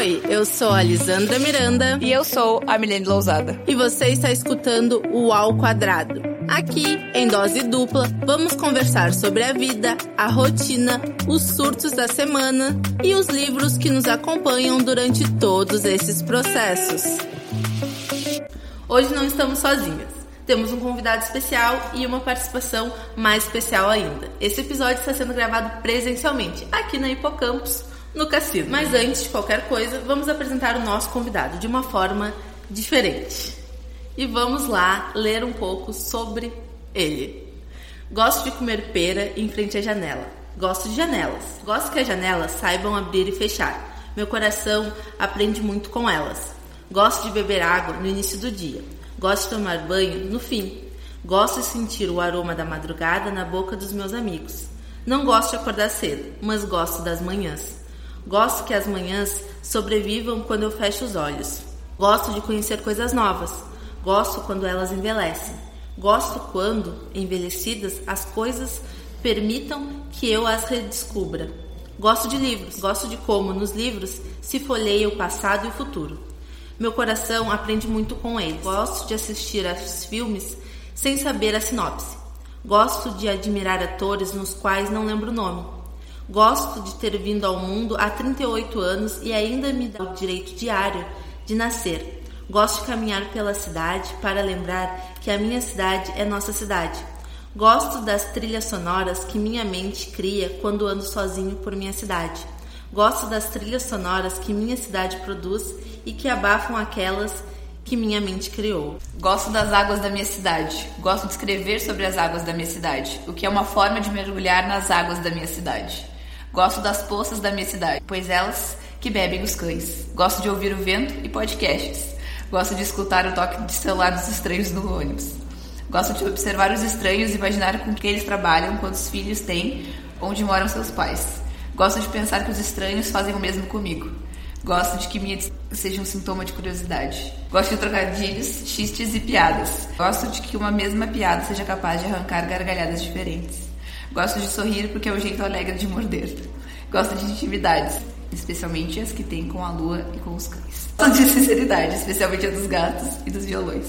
Oi, eu sou a Lisandra Miranda. E eu sou a Milene Lousada. E você está escutando o Ao Quadrado. Aqui, em dose dupla, vamos conversar sobre a vida, a rotina, os surtos da semana e os livros que nos acompanham durante todos esses processos. Hoje não estamos sozinhas. Temos um convidado especial e uma participação mais especial ainda. Esse episódio está sendo gravado presencialmente, aqui na Hipocampus, no cassino. Mas antes de qualquer coisa, vamos apresentar o nosso convidado de uma forma diferente. E vamos lá ler um pouco sobre ele. Gosto de comer pera em frente à janela. Gosto de janelas. Gosto que as janelas saibam abrir e fechar. Meu coração aprende muito com elas. Gosto de beber água no início do dia. Gosto de tomar banho no fim. Gosto de sentir o aroma da madrugada na boca dos meus amigos. Não gosto de acordar cedo, mas gosto das manhãs. Gosto que as manhãs sobrevivam quando eu fecho os olhos. Gosto de conhecer coisas novas. Gosto quando elas envelhecem. Gosto quando, envelhecidas, as coisas permitam que eu as redescubra. Gosto de livros. Gosto de como, nos livros, se folheia o passado e o futuro. Meu coração aprende muito com eles. Gosto de assistir a filmes sem saber a sinopse. Gosto de admirar atores nos quais não lembro o nome. Gosto de ter vindo ao mundo há 38 anos e ainda me dá o direito diário de nascer. Gosto de caminhar pela cidade para lembrar que a minha cidade é nossa cidade. Gosto das trilhas sonoras que minha mente cria quando ando sozinho por minha cidade. Gosto das trilhas sonoras que minha cidade produz e que abafam aquelas que minha mente criou. Gosto das águas da minha cidade. Gosto de escrever sobre as águas da minha cidade, o que é uma forma de mergulhar nas águas da minha cidade. Gosto das poças da minha cidade, pois elas que bebem os cães. Gosto de ouvir o vento e podcasts. Gosto de escutar o toque de celular dos estranhos no ônibus. Gosto de observar os estranhos e imaginar com que eles trabalham, quantos filhos têm, onde moram seus pais. Gosto de pensar que os estranhos fazem o mesmo comigo. Gosto de que minha seja um sintoma de curiosidade. Gosto de trocadilhos, xistes e piadas. Gosto de que uma mesma piada seja capaz de arrancar gargalhadas diferentes. Gosto de sorrir porque é o jeito alegre de morder. Gosto de intimidades, especialmente as que tem com a lua e com os cães. Gosto de sinceridade, especialmente a dos gatos e dos violões.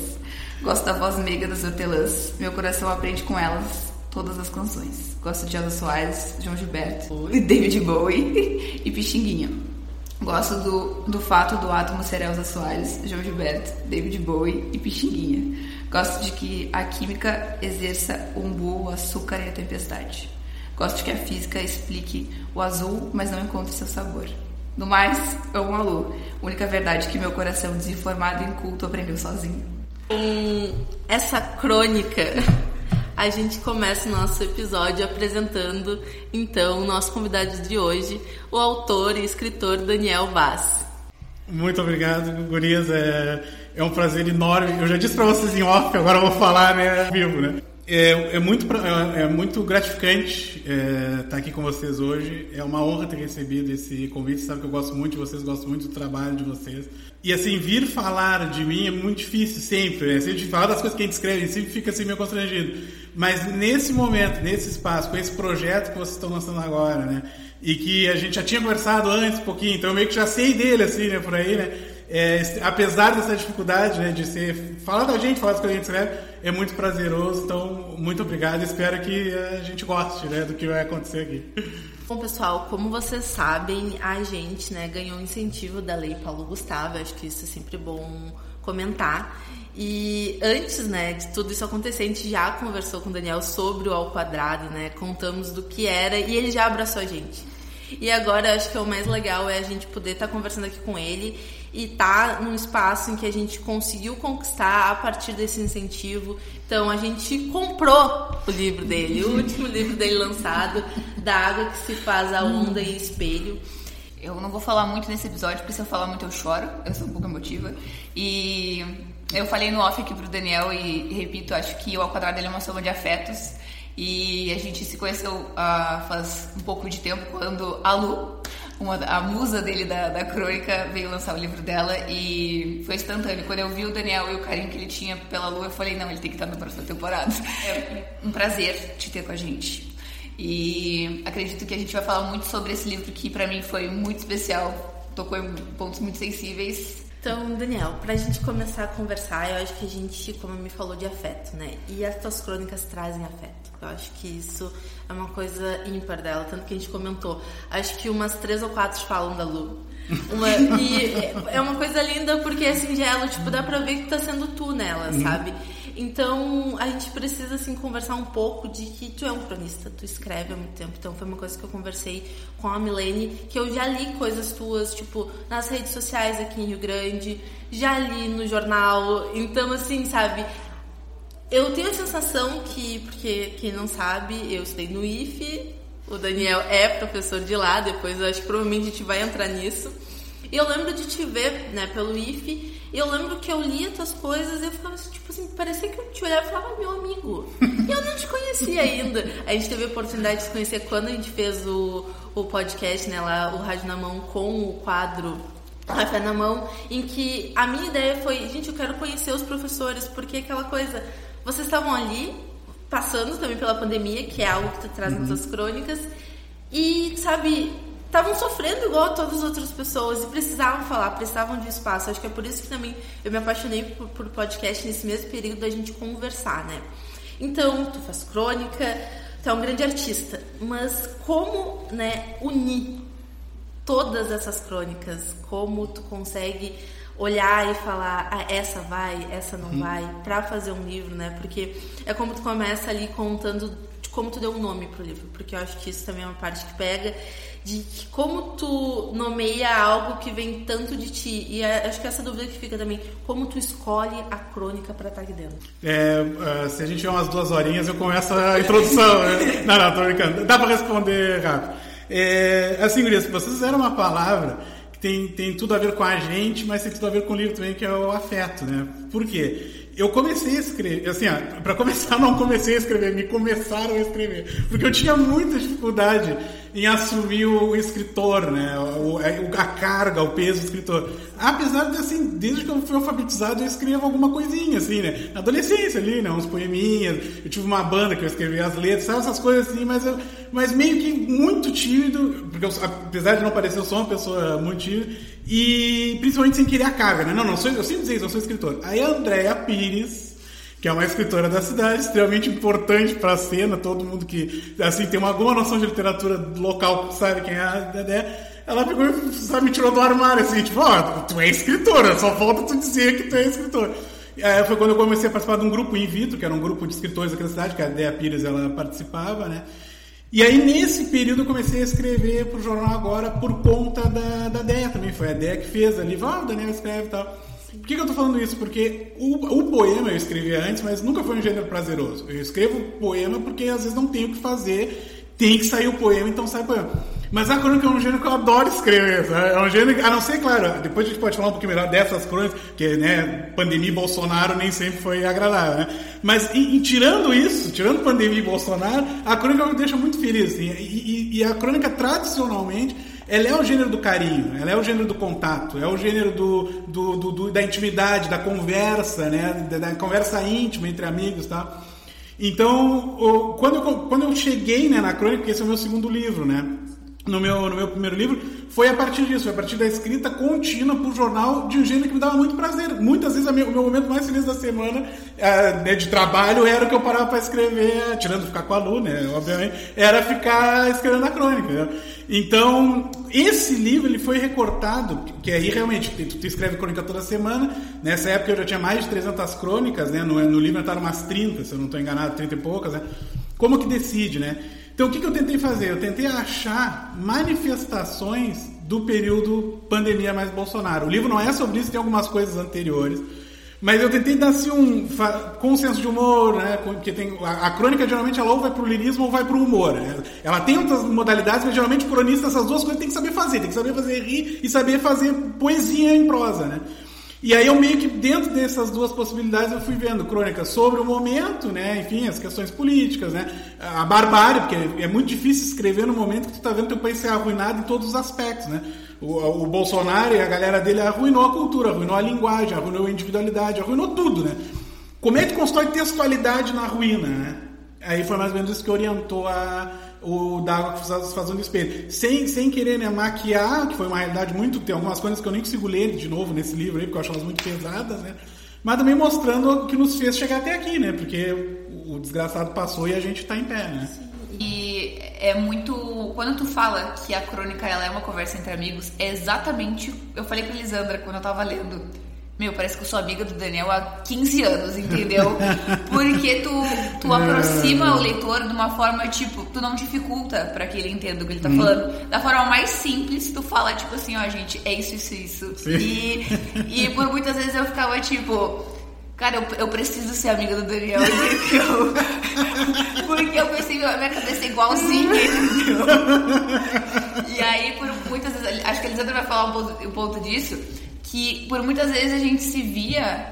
Gosto da voz meiga das hortelãs. Meu coração aprende com elas todas as canções. Gosto de Ana Soares, João Gilberto. David Bowie e Pixinguinha. Gosto do, do fato do átomo ser Elza Soares, João Gilberto, David Bowie e Pixinguinha. Gosto de que a química exerça o umbu, o açúcar e a tempestade. Gosto de que a física explique o azul, mas não encontre seu sabor. No mais, amo a Lu. Única verdade que meu coração desinformado e inculto aprendeu sozinho. Com essa crônica a gente começa o nosso episódio apresentando então o nosso convidado de hoje, o autor e escritor Daniel Vaz. Muito obrigado, Gurias. É, é um prazer enorme. Eu já disse para vocês em off, agora eu vou falar né, vivo, né? É, é, muito, é, é muito gratificante estar é, tá aqui com vocês hoje. É uma honra ter recebido esse convite. Sabe que eu gosto muito de vocês, gosto muito do trabalho de vocês. E assim, vir falar de mim é muito difícil sempre, né? Sempre falar das coisas que a gente escreve, sempre fica assim meio constrangido. Mas nesse momento, nesse espaço, com esse projeto que vocês estão lançando agora, né? E que a gente já tinha conversado antes um pouquinho, então eu meio que já sei dele, assim, né, por aí, né? É, apesar dessa dificuldade, né, de ser, falar da gente, falar coisas que a gente escreve, é muito prazeroso, então muito obrigado, espero que a gente goste, né, do que vai acontecer aqui. Bom, pessoal, como vocês sabem, a gente, né, ganhou um incentivo da Lei Paulo Gustavo, acho que isso é sempre bom comentar. E antes, né, de tudo isso acontecer, a gente já conversou com o Daniel sobre o ao quadrado, né? Contamos do que era e ele já abraçou a gente. E agora acho que o mais legal é a gente poder estar tá conversando aqui com ele e tá num espaço em que a gente conseguiu conquistar a partir desse incentivo. Então a gente comprou o livro dele, o último livro dele lançado, Da Água que se faz a onda e espelho. Eu não vou falar muito nesse episódio, porque se eu falar muito eu choro, eu sou um pouco emotiva. E eu falei no off aqui pro Daniel e, e repito, acho que o Ao Quadrado é uma soma de afetos. E a gente se conheceu uh, faz um pouco de tempo, quando a Lu, uma, a musa dele da, da crônica, veio lançar o livro dela e foi instantâneo. Quando eu vi o Daniel e o carinho que ele tinha pela Lu, eu falei, não, ele tem que estar na próxima temporada. É um prazer te ter com a gente. E acredito que a gente vai falar muito sobre esse livro que para mim foi muito especial tocou em pontos muito sensíveis. Então, Daniel, pra gente começar a conversar, eu acho que a gente, como me falou, de afeto, né? E as tuas crônicas trazem afeto. Eu acho que isso é uma coisa ímpar dela, tanto que a gente comentou. Acho que umas três ou quatro falam da Lu. Uma, e é uma coisa linda porque é singelo, tipo, dá pra ver que tá sendo tu nela, uhum. sabe? Então, a gente precisa, assim, conversar um pouco de que tu é um cronista, tu escreve há muito tempo. Então, foi uma coisa que eu conversei com a Milene, que eu já li coisas tuas, tipo, nas redes sociais aqui em Rio Grande, já li no jornal. Então, assim, sabe, eu tenho a sensação que, porque quem não sabe, eu estudei no IFE, o Daniel é professor de lá, depois acho que provavelmente a gente vai entrar nisso. E eu lembro de te ver, né, pelo IFE, e eu lembro que eu lia tuas coisas e eu ficava assim, tipo assim, parecia que eu te olhava e falava, meu amigo. E eu não te conhecia ainda. A gente teve a oportunidade de se conhecer quando a gente fez o, o podcast, né, lá, o Rádio na Mão, com o quadro Café na Mão, em que a minha ideia foi, gente, eu quero conhecer os professores, porque aquela coisa, vocês estavam ali, passando também pela pandemia, que é algo que tu traz uhum. nas crônicas, e, sabe, estavam sofrendo igual todas as outras pessoas e precisavam falar, precisavam de espaço. Acho que é por isso que também eu me apaixonei por, por podcast nesse mesmo período da gente conversar, né? Então, tu faz crônica, tu é um grande artista, mas como, né, unir todas essas crônicas? Como tu consegue olhar e falar, ah, essa vai, essa não uhum. vai, para fazer um livro, né? Porque é como tu começa ali contando como tu deu um nome pro livro, porque eu acho que isso também é uma parte que pega de como tu nomeia algo que vem tanto de ti. E é, acho que essa dúvida que fica também, como tu escolhe a crônica para estar aqui dentro? É, uh, se a gente tiver umas duas horinhas, eu começo a introdução. né? Não, não, tô brincando. Dá para responder rápido. É, assim, Gurias, vocês fizeram uma palavra que tem, tem tudo a ver com a gente, mas tem tudo a ver com o livro também, que é o afeto, né? Por quê? Eu comecei a escrever, assim, para começar, não comecei a escrever, me começaram a escrever, porque eu tinha muita dificuldade em assumir o escritor, né? O, a carga, o peso do escritor. Apesar de, assim, desde que eu fui alfabetizado, eu escrevo alguma coisinha, assim, né? Na adolescência ali, né? Uns poeminhas, eu tive uma banda que eu escrevia as letras, sabe? Essas coisas assim, mas, eu, mas meio que muito tímido, porque eu, apesar de não parecer, eu sou uma pessoa muito tímida, e principalmente sem querer a carga, né? Não, não, eu sempre dizia isso, eu sou escritor. Aí a Andréia Pires, que é uma escritora da cidade, extremamente importante para a cena, todo mundo que assim tem uma, alguma noção de literatura local sabe quem é a Dedé. Ela pegou e sabe, me tirou do armário assim, tipo, ó, oh, tu é escritora, só falta tu dizer que tu é escritora. Aí foi quando eu comecei a participar de um grupo in vitro, que era um grupo de escritores daquela cidade, que a Déa Pires ela participava, né? E aí, nesse período, eu comecei a escrever para o jornal agora por conta da, da Déia também. Foi a Déia que fez ali, ah, o Daniel escreve e tal. Por que, que eu estou falando isso? Porque o, o, poema eu escrevia antes, mas nunca foi um gênero prazeroso. Eu escrevo poema porque às vezes não tenho o que fazer, tem que sair o poema, então sai o poema. Mas a crônica é um gênero que eu adoro escrever. É um gênero, a não ser, claro, depois a gente pode falar um pouquinho melhor dessas crônicas, porque, né, pandemia e Bolsonaro nem sempre foi agradável, né? Mas, e, e, tirando isso, tirando pandemia e Bolsonaro, a crônica me deixa muito feliz, assim. E, e, a crônica, tradicionalmente, ela é o gênero do carinho, ela é o gênero do contato, é o gênero do, do, do, do da intimidade, da conversa, né? Da, da, conversa íntima entre amigos, tá? Então, quando eu, quando eu cheguei né, na crônica, esse é o meu segundo livro, né? No meu, no meu primeiro livro, foi a partir disso, foi a partir da escrita contínua o jornal de um gênero que me dava muito prazer. Muitas vezes o meu momento mais feliz da semana uh, né, de trabalho era o que eu parava para escrever, tirando ficar com a Lu, né, obviamente, era ficar escrevendo a crônica. Né? Então, esse livro ele foi recortado, que aí realmente, tu, tu escreve crônica toda semana, nessa época eu já tinha mais de 300 crônicas, né, no, no livro estavam umas 30, se eu não estou enganado, 30 e poucas, né? Como que decide, né? Então o que, que eu tentei fazer? Eu tentei achar manifestações do período pandemia mais Bolsonaro. O livro não é sobre isso, tem algumas coisas anteriores. Mas eu tentei dar assim, um consenso de humor, né? Porque tem, a, a crônica geralmente ela ou vai pro lirismo ou vai pro humor. Né? Ela tem outras modalidades, mas geralmente o cronista essas duas coisas tem que saber fazer. Tem que saber fazer rir e saber fazer poesia em prosa, né? E aí eu meio que dentro dessas duas possibilidades eu fui vendo crônicas sobre o momento, né, enfim, as questões políticas, né, a barbárie, porque é muito difícil escrever no momento que tu está vendo teu país ser arruinado em todos os aspectos, né. O, o, Bolsonaro e a galera dele arruinou a cultura, arruinou a linguagem, arruinou a individualidade, arruinou tudo, né. Como é que constrói textualidade na ruína, né? Aí foi mais ou menos isso que orientou a, o da água que faz, faz um espelho. Sem, sem querer né, maquiar, que foi uma realidade muito. Tem algumas coisas que eu nem consigo ler de novo nesse livro aí, porque eu acho elas muito pesadas, né? Mas também mostrando o que nos fez chegar até aqui, né? Porque o desgraçado passou e a gente tá em pé, né? E é muito. Quando tu fala que a crônica ela é uma conversa entre amigos, é exatamente. Eu falei pra Lisandra quando eu tava lendo meu, parece que eu sou amiga do Daniel há 15 anos, entendeu? Porque tu, tu aproxima o leitor de uma forma, tipo, tu não dificulta para que ele entenda o que ele tá uhum. falando. Da forma mais simples, tu fala, tipo assim, ó, gente, é isso, isso, isso. E, e por muitas vezes eu ficava, tipo, cara, eu, eu preciso ser amiga do Daniel, entendeu? Porque eu pensei, a minha cabeça é igualzinha, entendeu? E aí, por muitas vezes, acho que a Elisandra vai falar um ponto, um ponto disso que por muitas vezes a gente se via,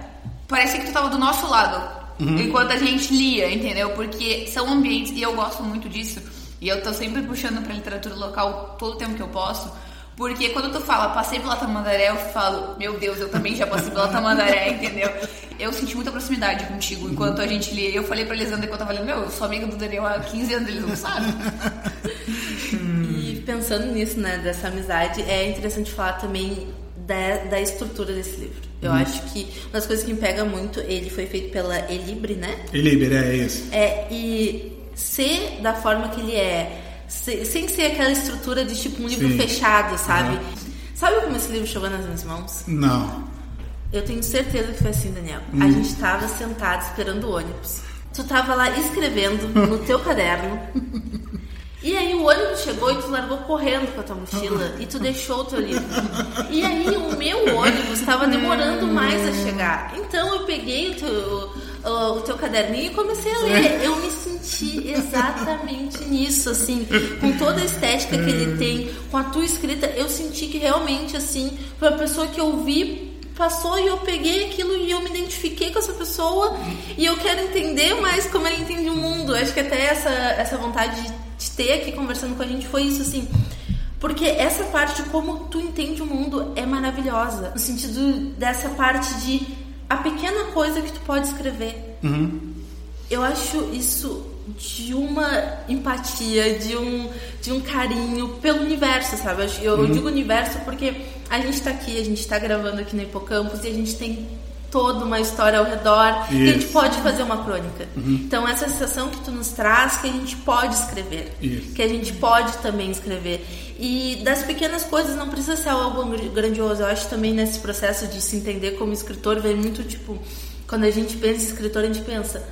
parecia que tu tava do nosso lado, uhum. enquanto a gente lia, entendeu? Porque são ambientes, e eu gosto muito disso, e eu tô sempre puxando pra literatura local todo o tempo que eu posso, porque quando tu fala, passei pela Tamandaré, eu falo, meu Deus, eu também já passei pela Tamandaré, entendeu? Eu senti muita proximidade contigo enquanto a gente lia. Eu falei pra Elisandra enquanto eu tava lendo, meu, eu sou amiga do Daniel há 15 anos, ele não sabe. e pensando nisso, né, dessa amizade, é interessante falar também da, da estrutura desse livro. Eu hum. acho que uma das coisas que me pega muito, ele foi feito pela Elibre, né? Elibre, é isso. É, e ser da forma que ele é, sem ser aquela estrutura de tipo um livro Sim. fechado, sabe? Uhum. Sabe como esse livro chegou nas minhas mãos? Não. Eu tenho certeza que foi assim, Daniel. Hum. A gente tava sentado esperando o ônibus. Tu tava lá escrevendo no teu caderno. E aí o ônibus chegou e tu largou correndo com a tua mochila e tu deixou o teu livro. E aí o meu ônibus estava demorando mais a chegar. Então eu peguei o teu, o, o, teu caderninho e comecei a ler. Eu me senti exatamente nisso, assim, com toda a estética que ele tem, com a tua escrita, eu senti que realmente, assim, foi a pessoa que eu vi passou e eu peguei aquilo e eu me identifiquei com essa pessoa e eu quero entender mais como ela entende o mundo. Acho que até essa, essa vontade de te ter aqui conversando com a gente foi isso, assim. Porque essa parte de como tu entende o mundo é maravilhosa. No sentido dessa parte de a pequena coisa que tu pode escrever. Uhum. Eu acho isso de uma empatia, de um, de um carinho pelo universo, sabe? Eu, uhum. eu digo universo porque a gente está aqui, a gente está gravando aqui no Hipocampus e a gente tem toda uma história ao redor Isso. que a gente pode fazer uma crônica. Uhum. Então essa sensação que tu nos traz que a gente pode escrever, Isso. que a gente pode também escrever. E das pequenas coisas não precisa ser algo grandioso. Eu acho também nesse processo de se entender como escritor vem muito tipo quando a gente pensa em escritor a gente pensa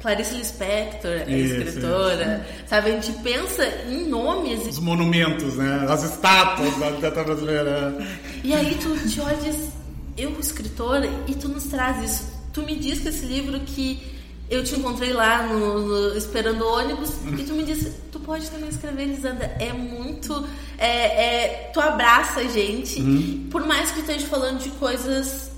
Clarice Lispector é Isso, escritora, sabe? A gente pensa em nomes. Os monumentos, né? As estátuas da literatura brasileira. E aí tu te olhas eu, escritora, e tu nos traz isso. Tu me diz que esse livro que eu te encontrei lá no, no esperando o ônibus e tu me disse, tu pode também escrever, Lisandra. É muito. É, é, tu abraça a gente, uhum. por mais que esteja falando de coisas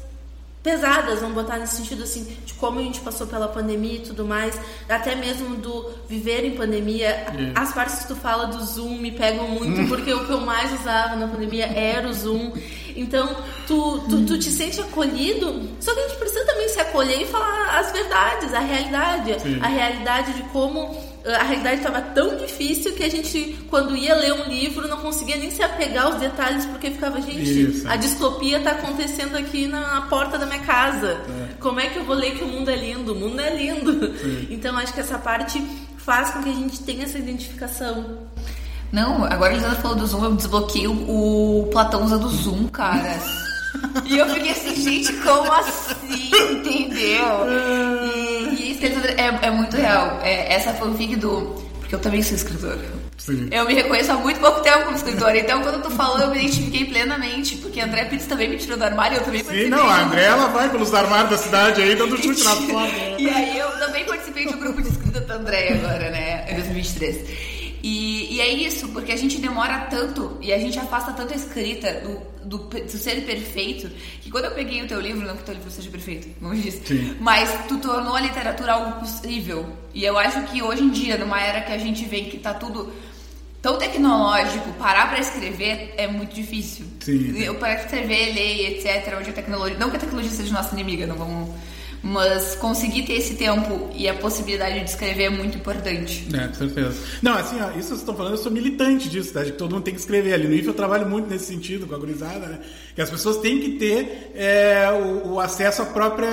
pesadas, vamos botar nesse sentido assim, de como a gente passou pela pandemia e tudo mais, até mesmo do viver em pandemia. Yeah. As partes que tu fala do Zoom me pegam muito, hum. porque o que eu mais usava na pandemia era o Zoom. Então, tu, tu, tu, te sente acolhido, só que a gente precisa também se acolher e falar as verdades, a realidade. Sim. A realidade de como a realidade estava tão difícil que a gente, quando ia ler um livro, não conseguia nem se apegar aos detalhes, porque ficava, gente, Isso. a distopia está acontecendo aqui na porta da minha casa. É. Como é que eu vou ler que o mundo é lindo? O mundo é lindo. Sim. Então acho que essa parte faz com que a gente tenha essa identificação. Não, agora a Lisandra falou do Zoom, eu desbloqueei o, o Platão usando o Zoom, cara. E eu fiquei assim, gente, como assim? Entendeu? E, e isso é, é muito real. É, essa fanfic do. Porque eu também sou escritora. Sim. Eu me reconheço há muito pouco tempo como escritora. Então, quando tu falou, eu me identifiquei plenamente. Porque a André Pitts também me tirou do armário. Eu também Sim, não, a André ela vai pelos armários da cidade aí, dando chute na porta. E aí eu também participei do grupo de escrita da André agora, né? Em 2023. E, e, é isso, porque a gente demora tanto e a gente afasta tanto a escrita do, do, do, ser perfeito, que quando eu peguei o teu livro, não que o teu livro seja perfeito, eu disse, Sim. mas tu tornou a literatura algo possível. E eu acho que hoje em dia, numa era que a gente vê que tá tudo tão tecnológico, parar para escrever é muito difícil. Sim. Eu para escrever, ler, etc. Hoje a tecnologia, não que a tecnologia seja nossa inimiga, não vamos Mas conseguir ter esse tempo e a possibilidade de escrever é muito importante. É, com certeza. Não, assim, ó, isso vocês estão falando, eu sou militante disso, tá? De que todo mundo tem que escrever. Ali no IF eu trabalho muito nesse sentido com a gurizada, né? Que as pessoas têm que ter é, o, o, acesso à própria.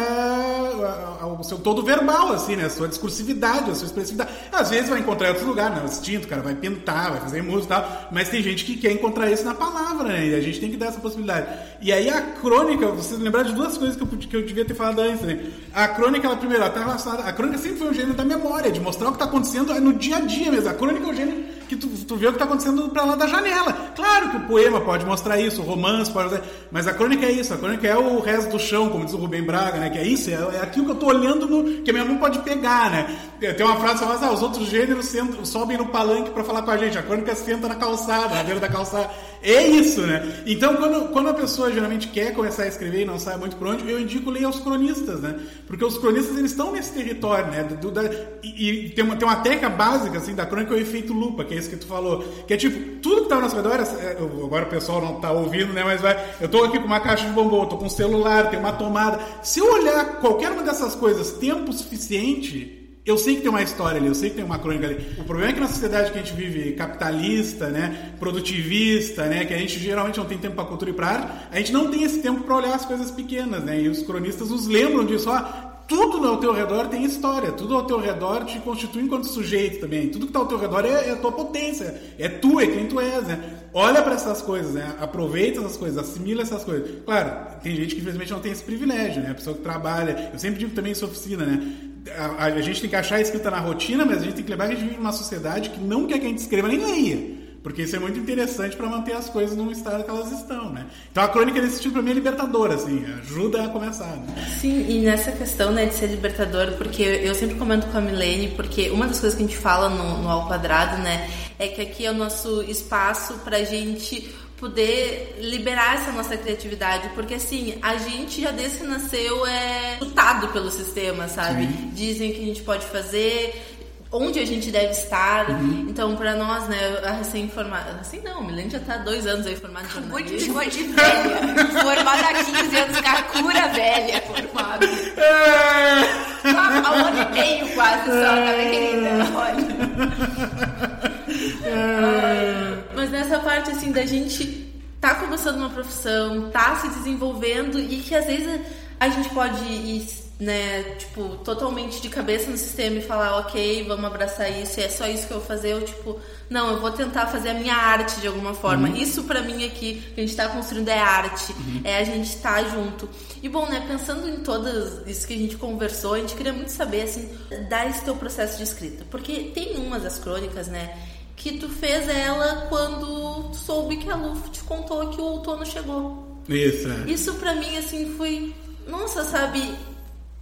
ao seu todo verbal, assim, né? A sua discursividade, a sua expressividade. Às vezes vai encontrar em outro lugar, né? O instinto, cara vai pintar, vai fazer música e tal. Mas tem gente que quer encontrar isso na palavra, né? E a gente tem que dar essa possibilidade. E aí a crônica, vocês lembraram de duas coisas que eu, que eu devia ter falado antes, né? A crônica, ela primeiro, ela tá relacionada. A crônica sempre foi um gênero da memória, de mostrar o que está acontecendo no dia a dia mesmo. A crônica é um gênero que tu, tu vê o que está acontecendo para lá da janela. Claro que o poema pode mostrar isso, o romance pode mas a crônica é isso, a crônica é o resto do chão, como diz o Rubem Braga, né? Que é isso, é, é aquilo que eu estou olhando no, que a minha mão pode pegar, né? Tem uma frase que fala, ah, os outros gêneros sobem no palanque para falar com a gente, a crônica senta na calçada, na beira da calçada. É isso, né? Então, quando, quando a pessoa geralmente quer começar a escrever e não sabe muito por onde, eu indico ler aos cronistas, né? Porque os cronistas, eles estão nesse território, né? Do, da, e, e, tem, uma, tem uma técnica básica, assim, da crônica, é o efeito lupa, que é isso que tu falou. Que é tipo, tudo que tá ao nosso redor, é, agora o pessoal não tá ouvindo, né? Mas vai, eu tô aqui com uma caixa de bombom, tô com um celular, tem uma tomada. Se eu olhar qualquer uma dessas coisas tempo suficiente eu sei que tem uma história ali, eu sei que tem uma crônica ali. O problema é que na sociedade que a gente vive capitalista, né, produtivista, né, que a gente geralmente não tem tempo para cultura e para arte, a gente não tem esse tempo para olhar as coisas pequenas, né? E os cronistas nos lembram disso, ó, tudo ao teu redor tem história, tudo ao teu redor te constitui enquanto sujeito também. Tudo que está ao teu redor é, é, a tua potência, é tu, é quem tu és, né? Olha para essas coisas, né? Aproveita essas coisas, assimila essas coisas. Claro, tem gente que infelizmente não tem esse privilégio, né? A pessoa que trabalha, eu sempre digo também em oficina, né? A, a, gente tem que achar a escrita na rotina, mas a gente tem que lembrar que a gente numa sociedade que não quer que a gente escreva nem leia. Porque isso é muito interessante para manter as coisas no estado que elas estão, né? Então a crônica nesse sentido para mim é libertadora, assim, ajuda a começar. Né? Sim, e nessa questão né, de ser libertador, porque eu sempre comento com a Milene, porque uma das coisas que a gente fala no, no Ao Quadrado, né, é que aqui é o nosso espaço para a gente poder liberar essa nossa criatividade, porque assim, a gente já desde que nasceu é lutado pelo sistema, sabe? Sim. Dizem que a gente pode fazer, onde a gente deve estar. Uhum. Então, para nós, né, a recém-formada. Assim não, Milene já tá há dois anos aí formada em jornalismo. Acabou de, de velha. formada há 15 anos, Kakura velha formada. há um ano e meio quase só, tá bem, querida? Olha. Mas nessa parte, assim, da gente tá começando uma profissão, tá se desenvolvendo e que às vezes a gente pode ir, né, tipo, totalmente de cabeça no sistema e falar, ok, vamos abraçar isso, é só isso que eu vou fazer, eu, tipo, não, eu vou tentar fazer a minha arte de alguma forma. Uhum. Isso para mim aqui, que a gente tá construindo é arte, uhum. é a gente tá junto. E bom, né, pensando em todas isso que a gente conversou, a gente queria muito saber, assim, dar esse teu processo de escrita. Porque tem umas das crônicas, né, que tu fez ela quando soube que a Luffy te contou que o outono chegou. Isso. É. Isso para mim assim foi, nossa, sabe?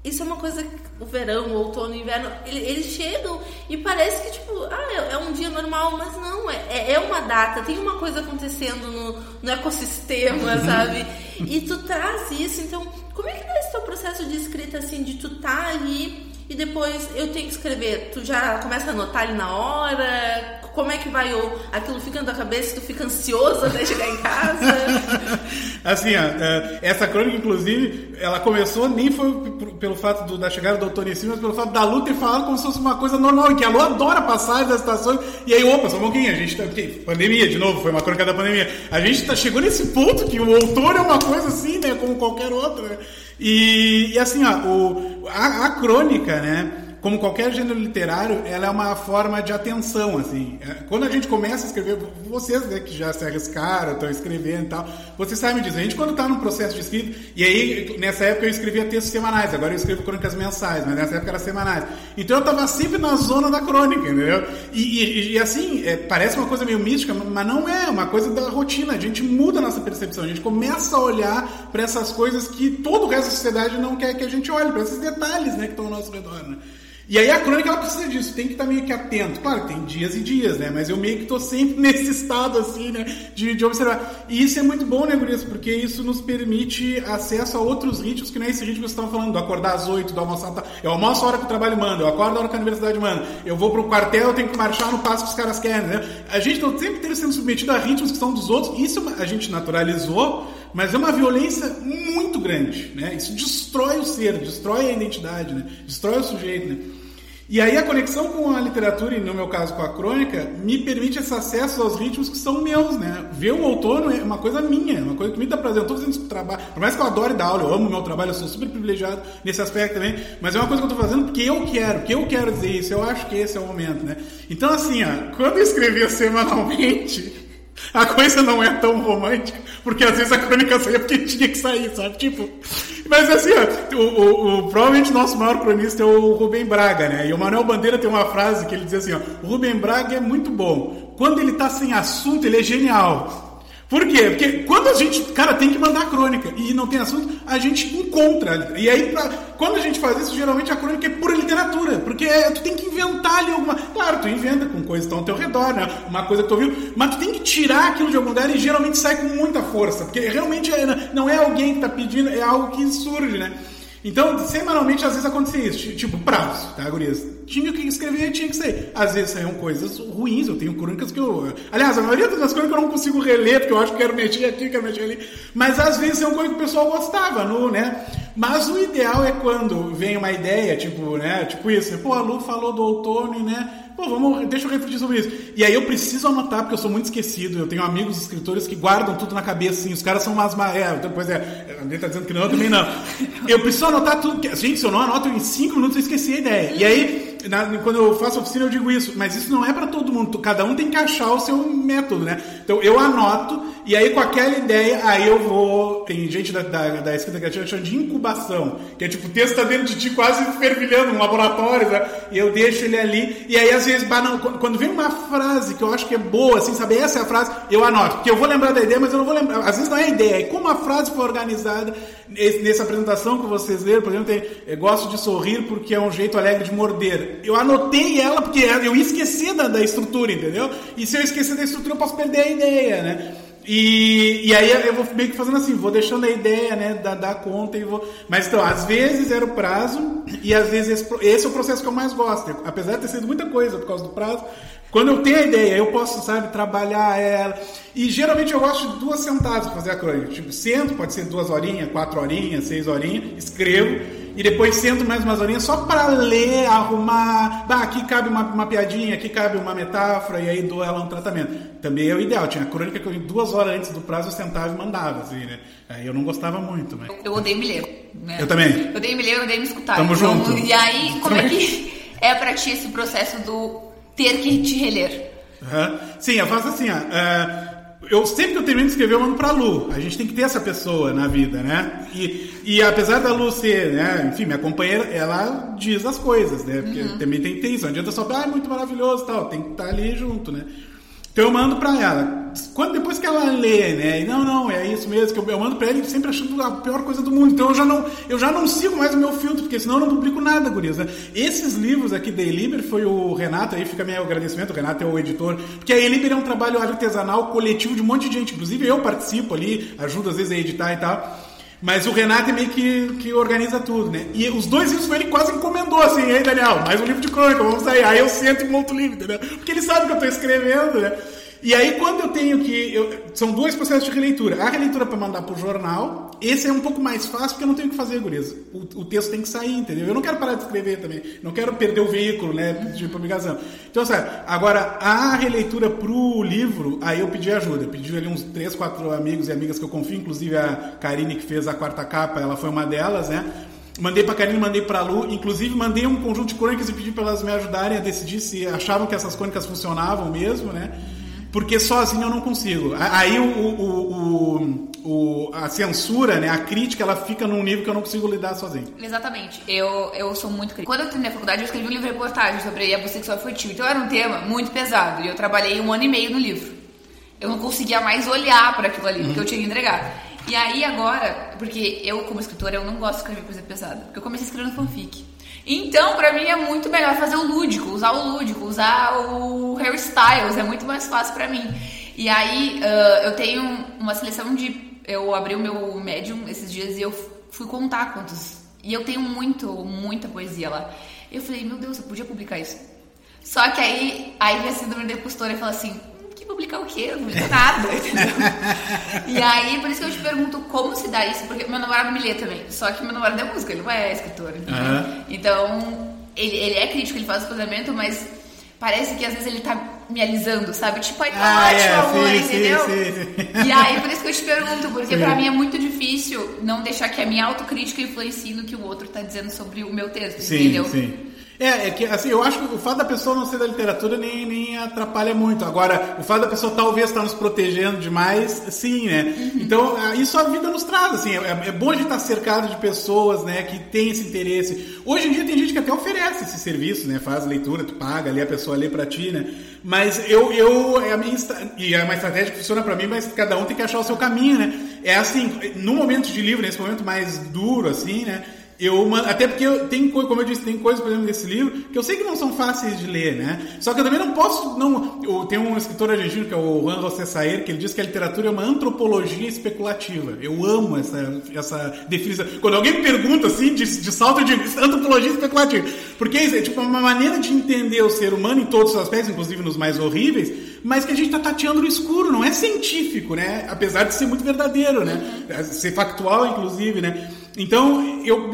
Isso é uma coisa que o verão, o outono, o inverno, eles chegam e parece que, tipo, ah, é, é um dia normal, mas não, é, é, é uma data, tem uma coisa acontecendo no, no ecossistema, sabe? E tu traz isso, então, como é que é esse teu processo de escrita, assim, de tu tá ali e depois eu tenho que escrever, tu já começa a anotar ali na hora? Como é que vai? Ou aquilo fica na tua cabeça, tu fica ansioso até chegar em casa? assim, ó, é, essa crônica, inclusive, ela começou nem foi pelo fato do, da chegada do Antônio Silva, mas pelo fato da luta e falar como se fosse uma coisa normal, que a Lu adora passar das estações, e aí, opa, só um pouquinho, a gente tá. Pandemia, de novo, foi uma crônica da pandemia. A gente tá, chegou nesse ponto que o outono é uma coisa assim, né, como qualquer outra, né? E, e assim, ó, o, a, a crônica, né? Como qualquer gênero literário, ela é uma forma de atenção, assim. É, quando a gente começa a escrever, vocês né, que já se arriscaram, estão escrevendo e tal, vocês sabem disso. A gente quando está num processo de escrita, e aí nessa época eu escrevia textos semanais, agora eu escrevo crônicas mensais, mas nessa época era semanais. Então eu estava sempre na zona da crônica, entendeu? E, e, e assim, é, parece uma coisa meio mística, mas não é, é uma coisa da rotina. A gente muda a nossa percepção, a gente começa a olhar para essas coisas que todo o resto da sociedade não quer que a gente olhe, para esses detalhes né, que estão ao nosso redor. Né? E aí a crônica ela precisa disso, tem que estar meio que atento. Claro, tem dias e dias, né? Mas eu meio que estou sempre nesse estado, assim, né? De, de observar. E isso é muito bom, né, Gurias? Porque isso nos permite acesso a outros ritmos, que não é esse ritmo que você estava falando, do acordar às oito, do almoçar. Tá? Eu almoço a hora que o trabalho manda, eu acordo a hora que a universidade manda, eu vou pro quartel, eu tenho que marchar no passo que os caras querem, né? A gente está sempre sendo submetido a ritmos que são dos outros. Isso a gente naturalizou mas é uma violência muito grande, né? Isso destrói o ser, destrói a identidade, né? Destrói o sujeito, né? E aí a conexão com a literatura, e no meu caso com a crônica, me permite esse acesso aos ritmos que são meus, né? Ver o outono é uma coisa minha, é uma coisa que me tô fazendo esse trabalho, por mais que eu adore dar aula, eu amo meu trabalho, eu sou super privilegiado nesse aspecto também, mas é uma coisa que eu tô fazendo porque eu quero, porque eu quero dizer isso, eu acho que esse é o momento, né? Então assim, ó, quando eu escrevia semanalmente, a coisa não é tão romântica, porque às vezes a crônica saía porque tinha que sair, sabe? Tipo. Mas assim, ó, o, o, o, provavelmente nosso maior cronista é o Rubem Braga, né? E o Manuel Bandeira tem uma frase que ele diz assim, ó, o Rubem Braga é muito bom. Quando ele tá sem assunto, ele é genial. Por quê? Porque quando a gente, cara, tem que mandar crônica e não tem assunto, a gente encontra. E aí, pra, quando a gente faz isso, geralmente a crônica é pura literatura, porque é, tu tem que inventar ali alguma. Claro, tu inventa com coisas que estão ao teu redor, né? Uma coisa que tu ouviu, mas tu tem que tirar aquilo de algum lugar e geralmente sai com muita força, porque realmente não é alguém que está pedindo, é algo que surge, né? Então, semanalmente, às vezes acontecia isso, tipo, prazo, tá, gurias? Tinha que escrever tinha que sair. Às vezes saíam coisas ruins, eu tenho crônicas que eu... Aliás, a maioria das crônicas eu não consigo reler, porque eu acho que quero mexer aqui, quero mexer ali. Mas às vezes é uma coisa que o pessoal gostava, no, né? Mas o ideal é quando vem uma ideia, tipo, né? Tipo isso, pô, a Lu falou do outono, né? Pô, vamos, deixa eu refletir sobre isso. E aí eu preciso anotar, porque eu sou muito esquecido. Eu tenho amigos escritores que guardam tudo na cabeça, assim. Os caras são umas. É, depois é. Alguém tá dizendo que não, eu também não. Eu preciso anotar tudo. Gente, se eu não anoto em cinco minutos, eu esqueci a ideia. E aí na, quando eu faço oficina eu digo isso, mas isso não é para todo mundo. Cada um tem que achar o seu método, né? Então eu anoto e aí com aquela ideia, aí eu vou. Tem gente da, da, da escrita criativa chama de incubação, que é tipo, o texto tá dentro de ti quase fervilhando, um laboratório, né? e eu deixo ele ali. E aí às vezes, quando vem uma frase que eu acho que é boa, assim, sabe? Essa é a frase, eu anoto, porque eu vou lembrar da ideia, mas eu não vou lembrar. Às vezes não é a ideia, e como a frase foi organizada nessa apresentação que vocês leram, por exemplo, tem, gosto de sorrir porque é um jeito alegre de morder. Eu anotei ela porque eu esqueci da, da estrutura, entendeu? E se eu esquecer da estrutura, eu posso perder a ideia, né? E, e aí eu vou meio que fazendo assim, vou deixando a ideia, né, da, da conta e vou. Mas então, às vezes era o prazo, e às vezes esse, esse é o processo que eu mais gosto. Apesar de ter sido muita coisa por causa do prazo, quando eu tenho a ideia, eu posso, sabe, trabalhar ela. E geralmente eu gosto de duas sentadas para fazer a crônica. Tipo, sento, pode ser duas horinhas, quatro horinhas, seis horinhas, escrevo e depois sento mais umas horinhas só para ler, arrumar. Bah, aqui cabe uma, uma, piadinha, aqui cabe uma metáfora, e aí dou ela um tratamento. Também é o ideal. Tinha a crônica que eu, duas horas antes do prazo, eu sentava e mandava, assim, né? Aí eu não gostava muito, mas. Eu odeio me ler. Né? Eu também. Eu odeio me ler, eu odeio me escutar. Tamo então, junto. E aí, como é que é pra ti esse processo do ter que te reler? Uhum. Sim, eu faço assim, ó. Uh, eu sempre que eu termino de escrever, eu mando pra Lu. A gente tem que ter essa pessoa na vida, né? E, e apesar da Lu ser, né, enfim, minha companheira, ela diz as coisas, né? Porque uhum. também tem que ter isso. Não adianta só, ah, é muito maravilhoso e tal. Tem que estar ali junto, né? Então eu mando para ela. Quando, depois que ela lê, né? E não, não, é isso mesmo, que eu, eu mando para ela sempre achando a pior coisa do mundo. Então eu já não, eu já não sigo mais o meu filtro, porque senão eu não publico nada, gurias. Né? Esses livros aqui da Eliber foi o Renato, aí fica meu agradecimento, o Renato é o editor, porque a Eliber é um trabalho artesanal coletivo de um monte de gente. Inclusive eu participo ali, ajudo às vezes a editar e tal. Mas o Renato é meio que, que organiza tudo, né? E os dois livros ele quase encomendou assim, aí Daniel, mais um livro de crônica, vamos sair. Aí eu sento e monto o livro, entendeu? Porque ele sabe que eu estou escrevendo, né? E aí, quando eu tenho que. Eu, são dois processos de releitura. A releitura para mandar para o jornal, esse é um pouco mais fácil porque eu não tenho o que fazer, gureza. O, o, texto tem que sair, entendeu? Eu não quero parar de escrever também. Não quero perder o veículo, né, de publicação. Então, sabe, agora, a releitura pro livro, aí eu pedi ajuda. Eu pedi ali uns três, quatro amigos e amigas que eu confio, inclusive a Karine, que fez a quarta capa, ela foi uma delas, né? Mandei para Karine, mandei para Lu, inclusive mandei um conjunto de crônicas e pedi para elas me ajudarem a decidir se achavam que essas crônicas funcionavam mesmo, né? Porque sozinho eu não consigo. Aí o, o, o, a censura, né, a crítica, ela fica num nível que eu não consigo lidar sozinho. Exatamente. Eu, eu sou muito crítica. Quando eu terminei a faculdade, eu escrevi um livro de reportagem sobre abuso sexual infantil. Então era um tema muito pesado e eu trabalhei um ano e meio no livro. Eu não conseguia mais olhar para aquilo ali, uhum. porque eu tinha que entregar. E aí agora, porque eu como escritora, eu não gosto de escrever coisa pesada, porque eu comecei escrevendo fanfic. Então, pra mim é muito melhor fazer o lúdico, usar o lúdico, usar o hairstyles, é muito mais fácil pra mim. E aí, uh, eu tenho uma seleção de. Eu abri o meu Medium esses dias e eu fui contar quantos. E eu tenho muito, muita poesia lá. Eu falei, meu Deus, eu podia publicar isso. Só que aí, aí a síndrome da impostora fala assim: que publicar o quê? Eu não publico nada, entendeu? e aí, por isso que eu te pergunto como se dá isso, porque meu namorado me lê também. Só que meu namorado é música, ele não é escritor. Aham. Então, ele, ele é crítico, ele faz o cruzamento, mas parece que às vezes ele tá me alisando, sabe? Tipo, ai, tá Ah, ótimo, é, amor, sim, entendeu? sim, sim. E aí, por isso que eu te pergunto, porque Sim. pra mim é muito difícil não deixar que a minha autocrítica influencie no que o outro tá dizendo sobre o meu texto, Sim, entendeu? sim. É, é que assim, eu acho que o fato da pessoa não ser da literatura nem, nem atrapalha muito. Agora, o fato da pessoa talvez estar nos protegendo demais, sim, né? Uhum. Então, ah, isso a vida nos traz, assim. É, é bom a gente estar cercado de pessoas, né, que tem esse interesse. Hoje em dia tem gente que até oferece esse serviço, né? Faz leitura, tu paga ali, a pessoa lê pra ti, né? Mas eu, eu é a minha e é uma estratégia que funciona pra mim, mas cada um tem que achar o seu caminho, né? É assim, no momento de livro, nesse momento mais duro, assim, né? Eu, até porque eu, tem, co- como eu disse, tem coisas, por exemplo, nesse livro que eu sei que não são fáceis de ler, né? Só que eu também não posso, não. Eu, tem um escritor argentino que é o Juan José Saer, que ele diz que a literatura é uma antropologia especulativa. Eu amo essa, essa definição. Quando alguém me pergunta assim, de, de salto, eu digo antropologia especulativa. Porque é é tipo uma maneira de entender o ser humano em todos os aspectos, inclusive nos mais horríveis, mas que a gente está tateando no escuro, não é científico, né? Apesar de ser muito verdadeiro, né? Ser factual, inclusive, né? Então, eu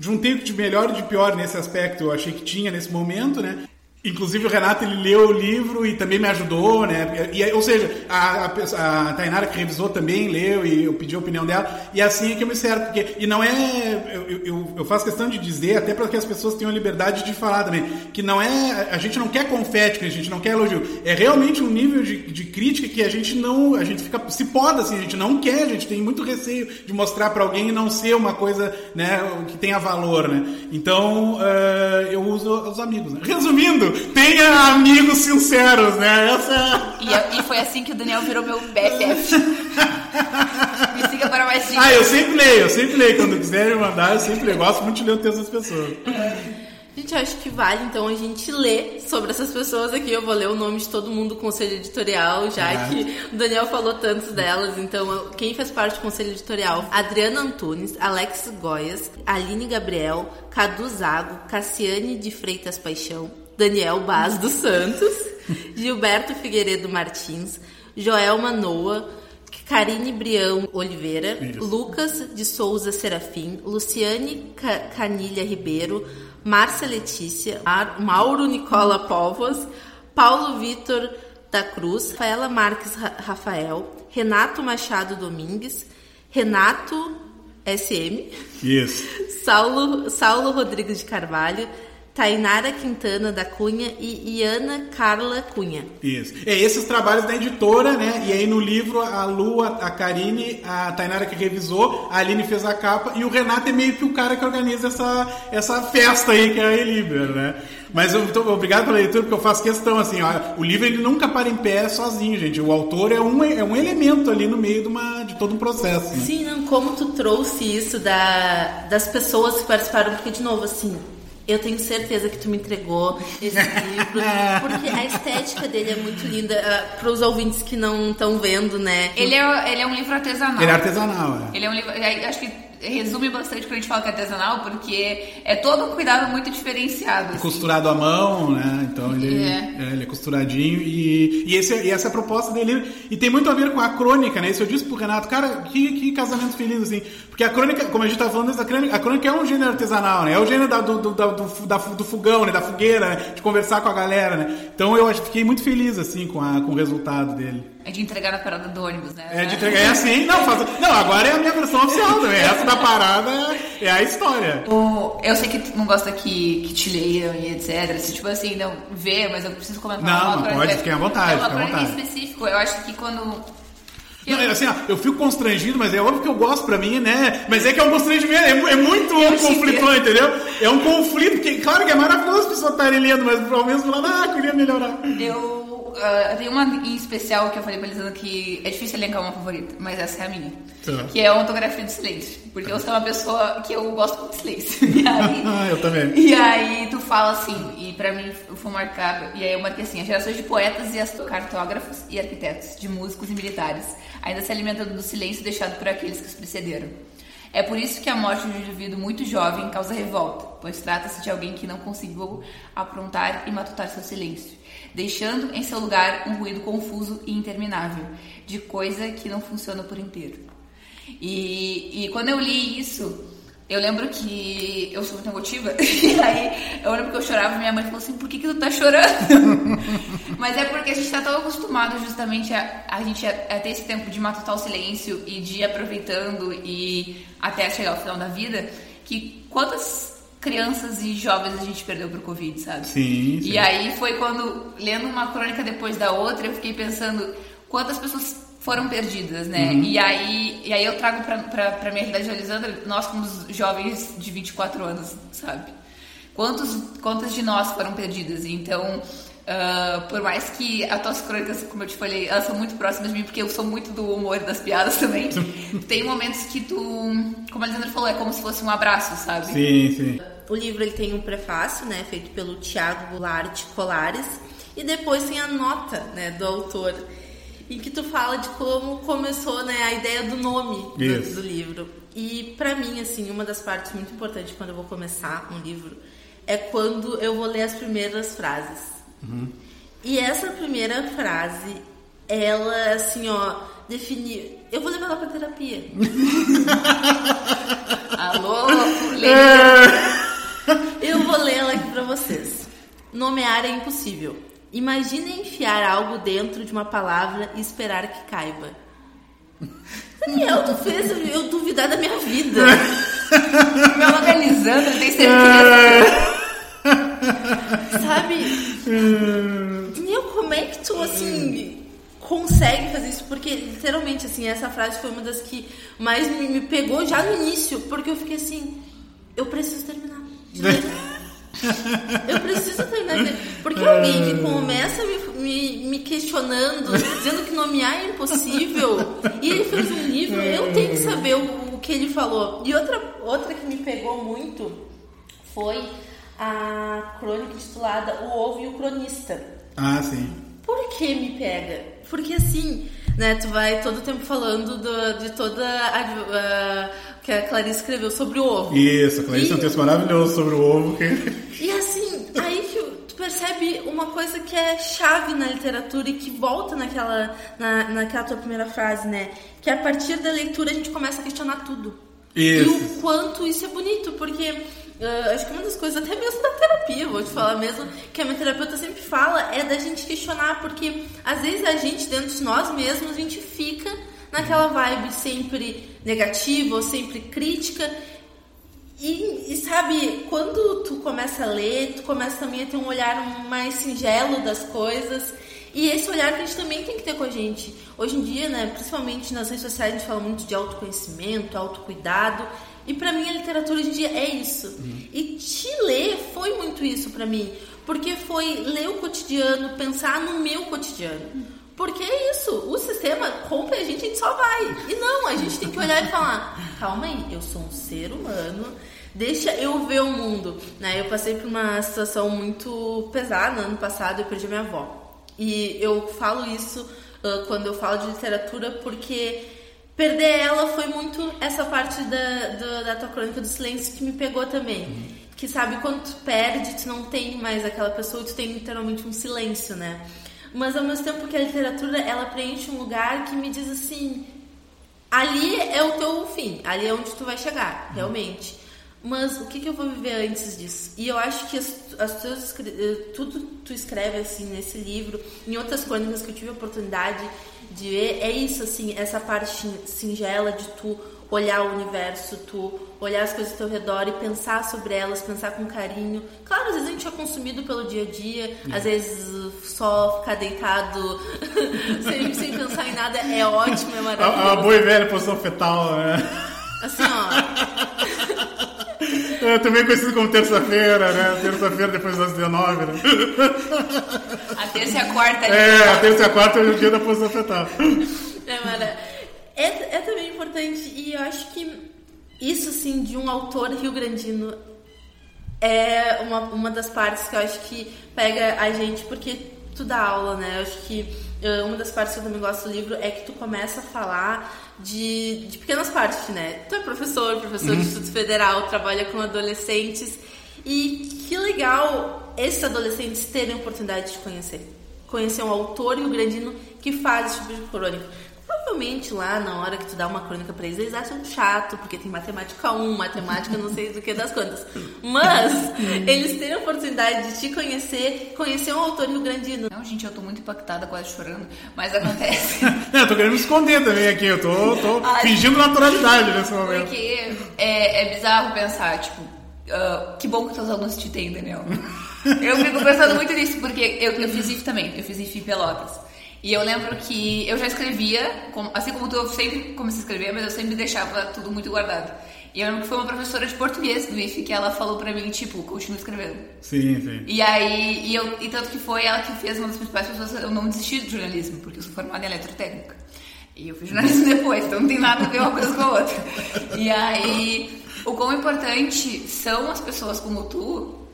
juntei o de melhor e de pior nesse aspecto, eu achei que tinha nesse momento, né? Inclusive o Renato ele leu o livro e também me ajudou, né? E, ou seja, a, a, a Tainara que revisou também leu e eu pedi a opinião dela. E assim é que eu me servo, porque e não é eu, eu, eu faço questão de dizer até para que as pessoas tenham liberdade de falar também, que não é a gente não quer confete, a gente não quer elogio. É realmente um nível de, de crítica que a gente não a gente fica se poda assim, a gente não quer, a gente tem muito receio de mostrar para alguém e não ser uma coisa, né, que tenha valor, né? Então, eh, eu uso os amigos. Né? Resumindo, tenha amigos sinceros, né? Essa E, e foi assim que o Daniel virou meu BFF. Me siga para mais dicas. Ah, eu sempre leio, eu sempre leio. Quando quiserem mandar, eu sempre leio. Gosto muito de ler o texto das pessoas. Gente, eu acho que vale então a gente ler sobre essas pessoas aqui. Eu vou ler o nome de todo mundo do conselho editorial, já Ah. que o Daniel falou tantos delas. Então, quem faz parte do conselho editorial? Adriana Antunes, Alex Goias, Aline Gabriel, Cadu Zago, Cassiane de Freitas Paixão, Daniel Baz dos Santos, Gilberto Figueiredo Martins, Joel Manoa, Karine Brião Oliveira, Isso. Lucas de Souza Serafim, Luciane Ca- Canilha Ribeiro, Márcia Letícia, Mauro Nicola Povos, Paulo Vitor da Cruz, Rafaela Marques Ra- Rafael, Renato Machado Domingues, Renato SM, Isso. Saulo, Saulo Rodrigues de Carvalho, Tainara Quintana da Cunha e Iana Carla Cunha. Isso. É esses trabalhos da editora, né? E aí no livro a Lu, a Karine, a Tainara que revisou, a Aline fez a capa e o Renato é meio que o cara que organiza essa, essa festa aí que é a Eliber, né? Mas eu tô, obrigado pela leitura, porque eu faço questão, assim, ó, o livro ele nunca para em pé sozinho, gente. O autor é um, é um elemento ali no meio de, uma, de todo um processo, né? Sim, não, como tu trouxe isso da, das pessoas que participaram, porque, de novo, assim, eu tenho certeza que tu me entregou esse livro, porque a estética dele é muito linda. Para os ouvintes que não estão vendo, né? Ele é, ele é um livro artesanal. Ele é artesanal, é. Ele é um livro. é, Acho que resume bastante quando a gente fala que é artesanal, porque é todo um cuidado muito diferenciado. assim. costurado à mão, né? Então ele É. é, ele é costuradinho e, e, esse, e essa é a proposta dele. E tem muito a ver com a crônica, né? Isso eu disse pro Renato, cara, que, que casamento feliz, assim. Porque a crônica, como a gente tá falando, essa crônica, a crônica é um gênero artesanal, né? É o gênero da- do, do, da- do, da- do fogão, né? Da fogueira, né? De conversar com a galera, né? Então eu fiquei muito feliz, assim, com, a, com o resultado dele. É de entregar na parada do ônibus, né? É de entregar, é assim, não, faz, não, agora é a minha versão oficial também. Essa da parada é, a história. O- Eu sei que tu não gosta que, que te leiam e etc. Se, tipo assim, não vê, mas eu preciso comentar Não, crônica- pode, fique à vontade, É uma vontade. específica. Eu acho que quando. Não, é assim, ó, eu fico constrangido, mas é óbvio que eu gosto pra mim, né? Mas é que é um constrangimento, é, é muito um conflito, entendeu? É um conflito, que claro que é maravilhoso as pessoas estarem lendo, mas pelo menos falando, ah, queria melhorar. Eu ah, tem uma em especial que eu falei pra Elisandra que é difícil elencar uma favorita, mas essa é a minha. Tá. Que é a ontografia do silêncio. Porque eu sou uma pessoa que eu gosto muito de silêncio. E aí, Ah, eu também. E aí tu fala assim, e pra mim foi marcado, e aí eu marquei assim, as gerações de poetas e cartógrafos e arquitetos, de músicos e militares, ainda se alimentando do silêncio deixado por aqueles que os precederam. É por isso que a morte de um indivíduo muito jovem causa revolta, pois trata-se de alguém que não conseguiu aprontar e matutar seu silêncio, deixando em seu lugar um ruído confuso e interminável, de coisa que não funciona por inteiro. E, e quando eu li isso, eu lembro que eu sou muito emotiva, e aí eu lembro que eu chorava e minha mãe falou assim, por que, que tu tá chorando? Mas é porque a gente tá tão acostumado justamente a, a gente a, a, ter esse tempo de matutar o silêncio e de ir aproveitando e até chegar ao final da vida, que quantas crianças e jovens a gente perdeu pro Covid, sabe? Sim, sim. E aí foi quando, lendo uma crônica depois da outra, eu fiquei pensando quantas pessoas foram perdidas, né? Uhum. E, aí, e aí eu trago pra, pra, pra minha realidade de Alessandra, nós como jovens de 24 anos, sabe? Quantos, quantas de nós foram perdidas? Então, uh, por mais que as tuas crônicas, como eu te falei, elas são muito próximas de mim, porque eu sou muito do humor e das piadas também, tem momentos que tu, como a Alessandra falou, é como se fosse um abraço, sabe? Sim, sim. O livro ele tem um prefácio, né, feito pelo Tiago Goulart Colares, e depois tem a nota, né, do autor em que tu fala de como começou né, a ideia do nome do, do, livro. E para mim, assim, uma das partes muito importantes quando eu vou começar um livro é quando eu vou ler as primeiras frases. Uhum. E essa primeira frase, ela, assim, ó, define. Eu vou levar ela pra terapia. Alô, Eu vou ler ela aqui pra vocês. Nomear é impossível. Imagine enfiar algo dentro de uma palavra e esperar que caiba. Daniel, tu fez eu duvidar da minha vida. Meu nome é Lisandra, tem certeza. Sabe? Daniel, como é que tu, assim, consegue fazer isso? Porque, literalmente, assim, essa frase foi uma das que mais me, me pegou já no início. Porque eu fiquei assim, eu preciso terminar. Eu preciso terminar. Porque alguém que começa me, me, me, questionando, dizendo que nomear é impossível, e ele fez um livro, eu tenho que saber o, o que ele falou. E outra, outra que me pegou muito foi a crônica titulada O Ovo e o Cronista. Ah, sim. Por que me pega? Porque assim, né, tu vai todo o tempo falando do, de toda a, que a Clarice escreveu sobre o ovo. Isso, a Clarice e... tem um texto maravilhoso sobre o ovo. Que... E assim, aí que tu percebe uma coisa que é chave na literatura e que volta naquela, na, naquela tua primeira frase, né? Que a partir da leitura a gente começa a questionar tudo. Isso. E o quanto isso é bonito, porque uh, acho que uma das coisas, até mesmo da terapia, vou te falar mesmo, que a minha terapeuta sempre fala, é da gente questionar, porque às vezes a gente, dentro de nós mesmos, a gente fica naquela vibe sempre negativa ou sempre crítica. E, e, sabe, quando tu começa a ler, tu começa também a ter um olhar mais singelo das coisas. E esse olhar que a gente também tem que ter com a gente. Hoje em dia, né, principalmente nas redes sociais, a gente fala muito de autoconhecimento, autocuidado. E para mim a literatura hoje em dia é isso. Uhum. E te ler foi muito isso para mim, porque foi ler o cotidiano, pensar no meu cotidiano. Uhum. Porque é isso, o sistema compra a gente, a gente só vai. E não, a gente tem que olhar e falar: calma aí, eu sou um ser humano, deixa eu ver o mundo. Né? Eu passei por uma situação muito pesada ano passado, eu perdi minha avó. E eu falo isso uh, quando eu falo de literatura porque perder ela foi muito essa parte da, da, da tua crônica do silêncio que me pegou também. Uhum. Que sabe, quando tu perde, tu não tem mais aquela pessoa, tu tem literalmente um silêncio, né? mas ao mesmo tempo que a literatura ela preenche um lugar que me diz assim, ali é o teu fim, ali é onde tu vai chegar, realmente. Mas o que, que eu vou viver antes disso? E eu acho que as, as tuas, eh, tudo tu escreve assim nesse livro, em outras crônicas que eu tive a oportunidade de ver, é isso assim, essa parte singela de tu olhar o universo, tu olhar as coisas ao teu redor e pensar sobre elas, pensar com carinho. Claro, às vezes a gente é consumido pelo dia a dia, às vezes só ficar deitado sem, sem pensar em nada é ótimo, é maravilhoso. A, a boa e velha posição fetal, né? Assim, ó. É, também conhecido como terça-feira, né? Terça-feira depois das 19, né? A terça e a quarta. É, a terça e a quarta é o dia da posição fetal. É, mara. É, é também importante e eu acho que isso, assim, de um autor rio-grandino é uma, uma das partes que eu acho que pega a gente, porque tu dá aula, né? Eu acho que uh, uma das partes que eu também gosto do livro é que tu começa a falar de, de pequenas partes, né? Tu é professor, professor uhum. do Instituto Federal, trabalha com adolescentes e que legal esses adolescentes terem a oportunidade de conhecer. Conhecer um autor e o grandino que faz esse tipo de crônica. Provavelmente lá na hora que tu dá uma crônica pra eles, eles acham chato, porque tem matemática 1, matemática não sei do que das quantas. Mas eles têm a oportunidade de te conhecer, conhecer um autor rio-grandino. Não, gente, eu tô muito impactada, quase chorando, mas acontece. não, eu tô querendo me esconder também aqui, eu tô, tô Ai, fingindo naturalidade nesse momento. Porque é, é bizarro pensar, tipo, uh, que bom que teus alunos te têm, Daniel. eu fico pensando muito nisso, porque eu, eu fiz IF também, eu fiz IF em Pelotas. E eu lembro que eu já escrevia, assim como tu, eu sempre comecei a escrever, mas eu sempre deixava tudo muito guardado. E eu lembro que foi uma professora de português do IF que ela falou pra mim, tipo, continua escrevendo. Sim, sim. E aí, e, eu, e tanto que foi ela que fez uma das principais pessoas eu não desistir do jornalismo, porque eu sou formada em eletrotécnica. E eu fiz jornalismo depois, então não tem nada a ver uma coisa com a outra. E aí, o quão importante são as pessoas como tu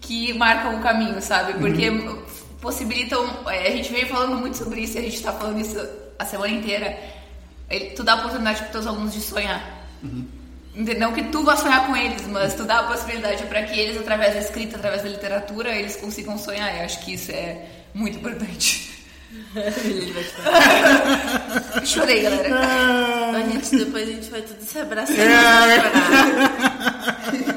que marcam o caminho, sabe? Porque uhum possibilitam. É, a gente veio falando muito sobre isso, a gente está falando isso a semana inteira. Tu dá a oportunidade para os teus alunos de sonhar. Uhum. Não que tu vá sonhar com eles, mas tu dá a possibilidade para que eles, através da escrita, através da literatura, eles consigam sonhar. Eu acho que isso é muito importante. Chorei, galera. A gente, depois a gente vai tudo se abraçar é.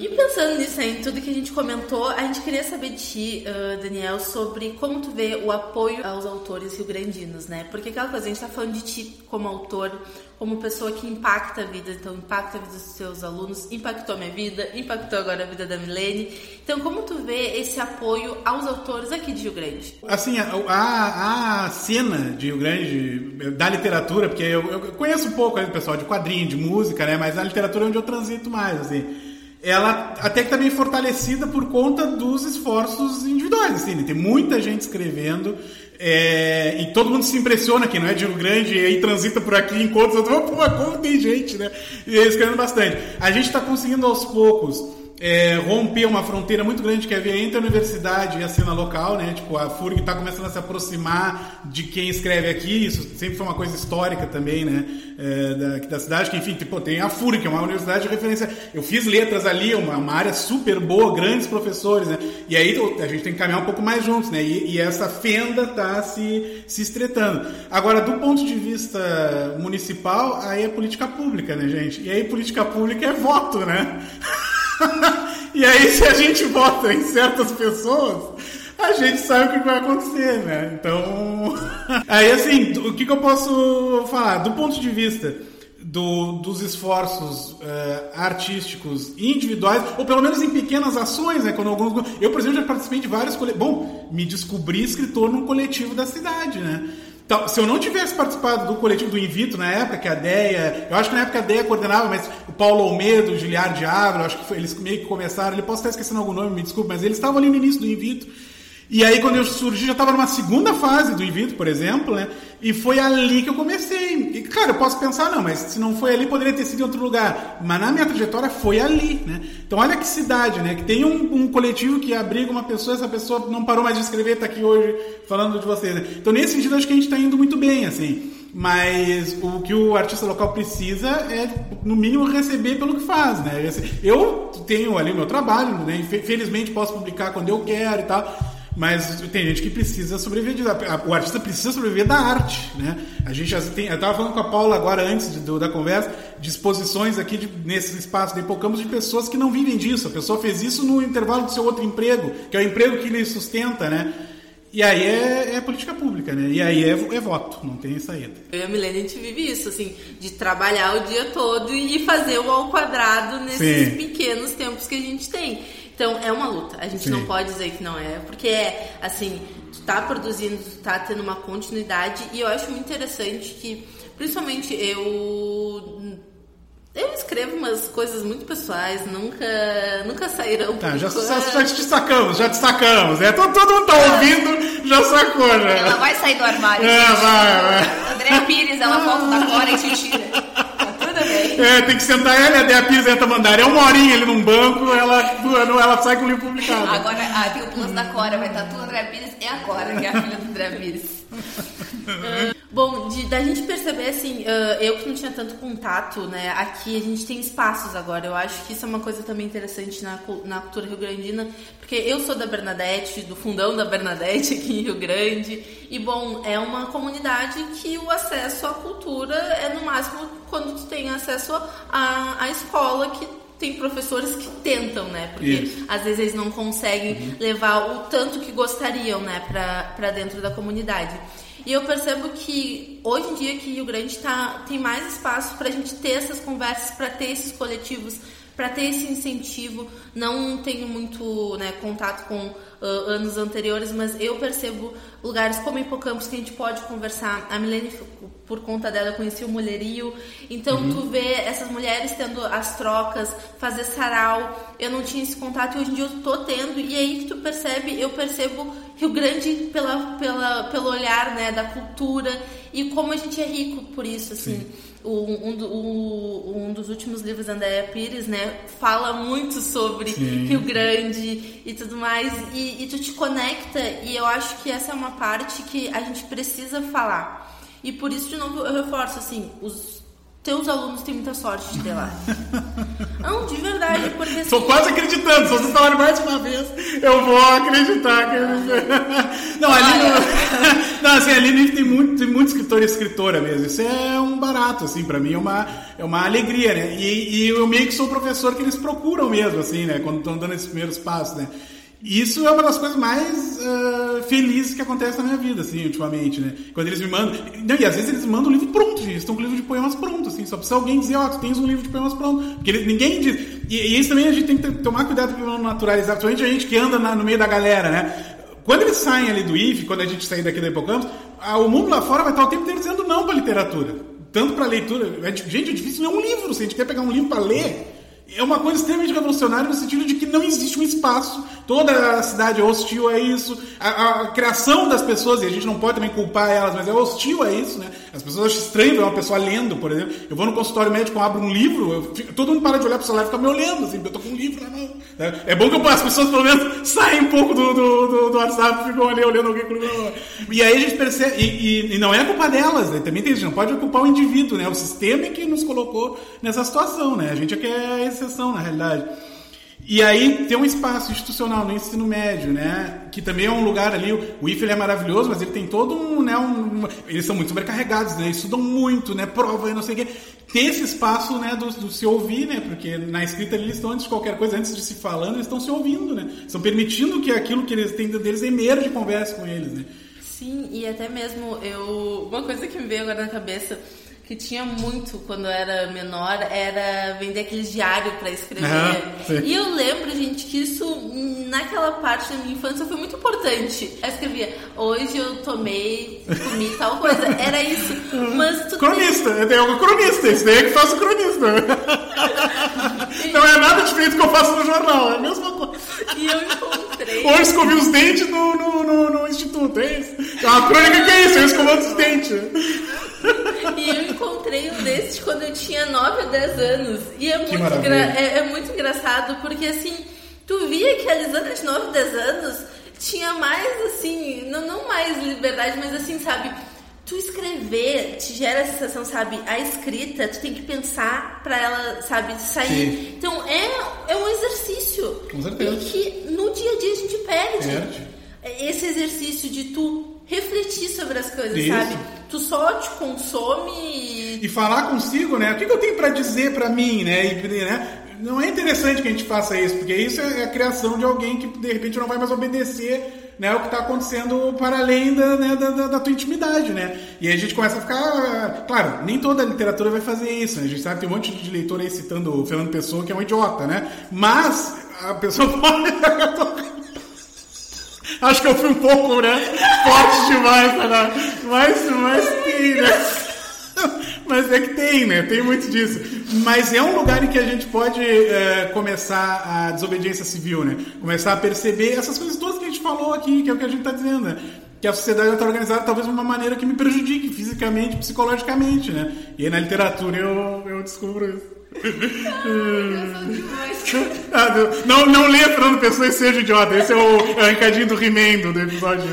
E pensando nisso em tudo que a gente comentou, a gente queria saber de ti, uh, Daniel, sobre como tu vê o apoio aos autores rio-grandinos, né? Porque aquela coisa, a gente tá falando de ti como autor, como pessoa que impacta a vida, então impacta a vida dos seus alunos, impactou a minha vida, impactou agora a vida da Milene. Então, como tu vê esse apoio aos autores aqui de Rio Grande? Assim, a, a, a cena de Rio Grande, da literatura, porque eu, eu conheço um pouco o pessoal de quadrinho, de música, né? Mas a literatura é onde eu transito mais, assim ela até que também tá fortalecida por conta dos esforços individuais, assim, né? tem muita gente escrevendo é, e todo mundo se impressiona que não é de Grande e aí transita por aqui enquanto outros, pô, como tem gente, né? E escrevendo bastante. A gente está conseguindo aos poucos é, romper uma fronteira muito grande que havia entre a universidade e a cena local, né? Tipo, a FURG está começando a se aproximar de quem escreve aqui, isso sempre foi uma coisa histórica também, né? É, da, da cidade, que enfim, tipo, tem a FURG, que é uma universidade de referência. Eu fiz letras ali, uma, uma área super boa, grandes professores, né? E aí a gente tem que caminhar um pouco mais juntos, né? E, e essa fenda está se, se estreitando. Agora, do ponto de vista municipal, aí é política pública, né, gente? E aí política pública é voto, né? e aí, se a gente vota em certas pessoas, a gente sabe o que vai acontecer, né? Então. aí, assim, o que, que, eu posso falar? Do ponto de vista do, dos esforços uh, artísticos individuais, ou pelo menos em pequenas ações, né? Quando alguns. Eu, por exemplo, já participei de vários coletivos. Bom, me descobri escritor num coletivo da cidade, né? Então, se eu não tivesse participado do coletivo do Invito na época, que a DEA, eu acho que na época a DEA coordenava, mas o Paulo Almeida, o Giliard de Ávila, acho que foi, eles meio que começaram, ele posso estar esquecendo algum nome, me desculpe, mas eles estavam ali no início do Invito. E aí, quando eu surgi, já estava numa segunda fase do Invito, por exemplo, né? E foi ali que eu comecei. E, claro, eu posso pensar, não, mas se não foi ali, poderia ter sido em outro lugar. Mas na minha trajetória foi ali, né? Então, olha que cidade, né? Que tem um, um coletivo que abriga uma pessoa, essa pessoa não parou mais de escrever, está aqui hoje falando de vocês. Né? Então, nesse sentido, acho que a gente está indo muito bem, assim. Mas o que o artista local precisa é, no mínimo, receber pelo que faz, né? Eu tenho ali o meu trabalho, né? Felizmente posso publicar quando eu quero e tal. Mas tem gente que precisa sobreviver. O artista precisa sobreviver da arte, né? A gente já tem. Eu estava falando com a Paula agora antes de, do, da conversa de exposições aqui de, nesse espaço de Hipocamos de pessoas que não vivem disso. A pessoa fez isso no intervalo do seu outro emprego, que é o emprego que lhe sustenta, né? E aí é, é, política pública, né? E aí é, é, voto, não tem saída. Eu e a Milene, a gente vive isso, assim, de trabalhar o dia todo e fazer o ao quadrado nesses Sim. pequenos tempos que a gente tem. Então é uma luta. A gente Sim. não pode dizer que não é, porque é assim, tu tá produzindo, tu tá tendo uma continuidade e eu acho muito interessante que, principalmente eu eu escrevo umas coisas muito pessoais, nunca, nunca saíram. Tá, já, já, já te destacamos, já destacamos. É, todo, todo mundo tá ouvindo, já sacou, né? Ela vai sair do armário. É, vai, vai. Andréa Pires, ela volta da fora e te tira. Tudo. É, tem que sentar ela e a Dea Pires entra mandar. É uma horinha ali num banco, ela, ela sai com o livro publicado. Agora, ah, tem o plus da Cora, vai estar tu, André Pires e a Cora, que é a filha do André Pires. Bom, de, da gente perceber assim, uh, eu que não tinha tanto contato, né? Aqui a gente tem espaços agora. Eu acho que isso é uma coisa também interessante na, na cultura rio-grandina, porque eu sou da Bernadette, do fundão da Bernadette aqui em Rio Grande, e bom, é uma comunidade que o acesso à cultura é no máximo quando tu tem acesso à, à escola que tem professores que tentam, né? Porque Isso. às vezes eles não conseguem uhum. levar o tanto que gostariam, né, para dentro da comunidade. E eu percebo que hoje em dia que Rio Grande tá, tem mais espaço para a gente ter essas conversas, para ter esses coletivos, para ter esse incentivo. Não tenho muito né, contato com uh, anos anteriores, mas eu percebo lugares como Hipocampos que a gente pode conversar. A Milene, por conta dela, conheci o Mulherio. Então, uhum. tu vê essas mulheres tendo as trocas, fazer sarau. Eu não tinha esse contato e hoje em dia eu tô tendo. E aí que tu percebe, eu percebo Rio Grande pela, pela, pelo olhar né, da cultura e como a gente é rico por isso, assim. O, um, o, um, dos últimos livros da Andréa Pires, né, fala muito sobre Sim. Rio Grande e tudo mais, e, e tu te conecta, e eu acho que essa é uma parte que a gente precisa falar. E por isso, de novo, eu reforço, assim, os teus alunos têm muita sorte de ter lá. Não, de verdade, porque assim, quase acreditando, se vocês falarem mais uma vez, eu vou acreditar. Que... Não, ali no... Não, assim, ali tem muito, tem muito escritor e escritora mesmo. Isso é um barato, assim, pra mim é uma, é uma alegria, né? E, e eu meio que sou professor que eles procuram mesmo, assim, né? Quando estão dando esses primeiros passos, né? Isso é uma das coisas mais uh, felizes que acontece na minha vida, assim, ultimamente, né? Quando eles me mandam. Não, e às vezes eles mandam um livro pronto, gente. Eles estão com um livro de poemas pronto, assim. Só precisa alguém dizer, ó, oh, tu tens um livro de poemas pronto. Porque ninguém diz. E, e, isso também a gente tem que tomar cuidado para não naturalizar, principalmente a gente que anda na, no meio da galera, né? Quando eles saem ali do IF, quando a gente sair daqui da Hipocampus, o mundo lá fora vai estar o tempo inteiro dizendo não para literatura. Tanto para leitura. É, gente, é difícil ler um livro. Se a gente quer pegar um livro para ler é uma coisa extremamente revolucionária no sentido de que não existe um espaço, toda a cidade é hostil a isso, a, a, criação das pessoas, e a gente não pode também culpar elas, mas é hostil a isso, né? As pessoas acham estranho ver uma pessoa lendo, por exemplo. Eu vou no consultório médico, abro um livro, fico, todo mundo para de olhar para o celular e fica me olhando, assim, eu tô com um livro na mão. Né? É bom que eu, as pessoas pelo menos saem um pouco do, do, do, do WhatsApp e ficam ali olhando alguém com o E aí a gente percebe, e, e, e não é culpa delas, né? Também tem, a gente não pode culpar o indivíduo, né? O sistema é que nos colocou nessa situação, né? A gente é que é exceção, na realidade. E aí tem um espaço institucional no ensino médio, né? Que também é um lugar ali. O IF é maravilhoso, mas ele tem todo um, né? Um, eles são muito sobrecarregados, né? Estudam muito, né? Prova e não sei o quê. Ter esse espaço, né? Do, do, se ouvir, né? Porque na escrita eles estão antes de qualquer coisa, antes de se falando, eles estão se ouvindo, né? Estão permitindo que aquilo que eles têm deles emerja de conversa com eles, né? Sim, e até mesmo eu. Uma coisa que me veio agora na cabeça que tinha muito quando eu era menor era vender aqueles diários para escrever. Ah, e eu lembro, gente, que isso naquela parte da minha infância foi muito importante. Eu escrevia, hoje eu tomei, comi tal coisa. Era isso. Mas cronista, tem... é um cronista, isso daí é que faço cronista. Não é nada diferente do que eu faço no jornal, é a mesma coisa. E eu encontrei. Ou escovi os dentes no, no, no, no instituto, é isso? É uma crônica que é isso, eu escovando os dentes. E eu um desses quando eu tinha 9 ou 10 anos. E é muito, é, é, muito engraçado porque assim, tu via que a Lisandra de 9 ou 10 anos tinha mais assim, não, não mais liberdade, mas assim, sabe? Tu escrever te gera a sensação, sabe? A escrita, tu tem que pensar para ela, sabe, sair. Sim. Então é, é um exercício. Com certeza. E que no dia a dia a gente perde. perde. Esse exercício de tu refletir sobre as coisas, Isso. sabe? Tu só te consome e... e falar consigo, né? O que, que eu tenho para dizer para mim, né? E, né? Não é interessante que a gente faça isso, porque isso é a criação de alguém que de repente não vai mais obedecer né, o que está acontecendo para além da, né, da, da, da, tua intimidade, né? E aí a gente começa a ficar. Claro, nem toda a literatura vai fazer isso, né? A gente sabe que tem um monte de leitor aí citando o Fernando Pessoa, que é um idiota, né? Mas a pessoa pode. Acho que eu fui um pouco, né? Forte demais, né? Mas, mas tem, né? Mas é que tem, né? Tem muito disso. Mas é um lugar em que a gente pode é, começar a desobediência civil, né? Começar a perceber essas coisas todas que a gente falou aqui, que é o que a gente está dizendo, né? que a sociedade está organizada talvez de uma maneira que me prejudique fisicamente, psicologicamente, né? E aí na literatura eu, eu descubro isso. Ah, não, não leia Fernando Pessoa e seja idiota. Esse é o arrancadinho do Rimendo do episódio.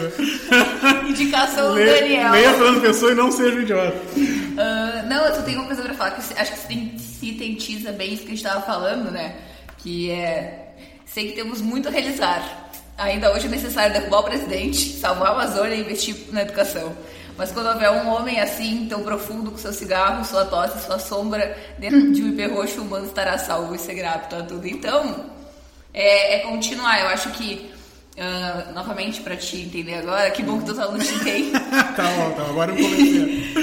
Indicação do Daniel. Leia Fernando Pessoa e não seja idiota. Uh, não, eu só tenho uma coisa pra falar que acho que sintetiza bem isso que a gente tava falando, né? Que é. Sei que temos muito a realizar. Ainda hoje é necessário derrubar o presidente, salvar a Amazônia e investir na educação. Mas quando houver um homem assim, tão profundo, com seu cigarro, sua tosse, sua sombra, dentro de um IP roxo, o humano estará salvo e seguirá apto a tudo. Então, é, é continuar. Eu acho que, uh, novamente, para te entender agora, que bom que teus alunos te têm. tá bom, tá Agora eu comecei.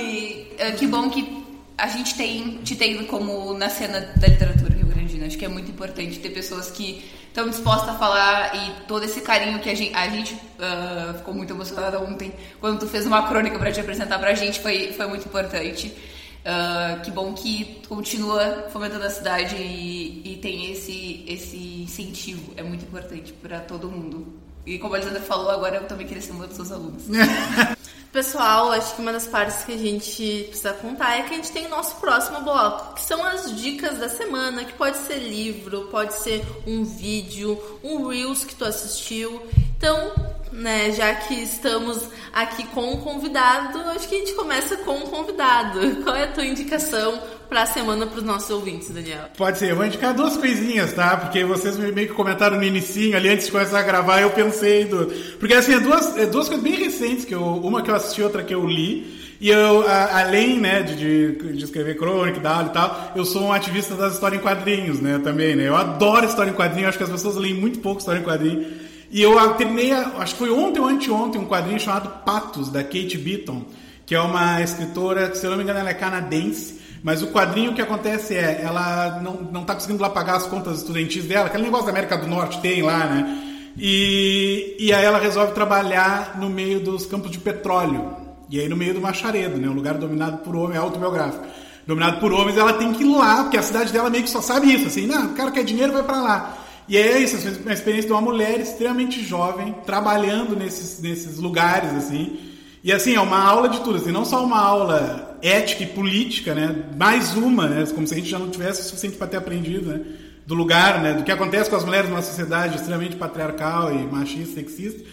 e uh, que bom que a gente tem, te tem como na cena da literatura grandina. Acho que é muito importante ter pessoas que estão dispostas a falar e todo esse carinho que a gente, a gente uh, ficou muito emocionada ontem quando tu fez uma crônica para te apresentar pra gente foi, foi muito importante. Uh, que bom que continua fomentando a cidade e, e tem esse, esse incentivo. É muito importante para todo mundo. E como a Alexandra falou, agora eu também queria ser uma dos seus alunos. Pessoal, acho que uma das partes que a gente precisa contar é que a gente tem o nosso próximo bloco, que são as dicas da semana, que pode ser livro, pode ser um vídeo, um Reels que tu assistiu. Então, né, já que estamos aqui com um convidado, acho que a gente começa com um convidado. Qual é a tua indicação para a semana para os nossos ouvintes, Daniel? Pode ser, eu vou indicar duas coisinhas, tá? Porque vocês meio que comentaram no inicinho ali antes de começar a gravar, eu pensei do... Porque assim, é duas, é duas coisas bem recentes, que eu, uma que eu assisti, outra que eu li. E eu, a, além, né, de, de, de escrever crônica e tal, eu sou um ativista das histórias em quadrinhos, né, também, né? Eu adoro história em quadrinho, acho que as pessoas leem muito pouco história em quadrinho. E eu terminei, acho que foi ontem ou anteontem, um quadrinho chamado Patos, da Kate Beaton, que é uma escritora, se eu não me engano, ela é canadense, mas o quadrinho que acontece é, ela não, não tá conseguindo lá pagar as contas estudantis dela, aquele negócio da América do Norte tem lá, né? E, e aí ela resolve trabalhar no meio dos campos de petróleo. E aí no meio do Macharedo, né? Um lugar dominado por homens, é autobiográfico. Dominado por homens, ela tem que ir lá, porque a cidade dela meio que só sabe isso, assim, não, o cara quer dinheiro, vai para lá. E é isso, assim, uma experiência de uma mulher extremamente jovem, trabalhando nesses, nesses lugares, assim. E assim, é uma aula de tudo, assim, não só uma aula ética e política, né? Mais uma, né? Como se a gente já não tivesse o suficiente para ter aprendido, né? Do lugar, né? Do que acontece com as mulheres numa sociedade extremamente patriarcal e machista, sexista.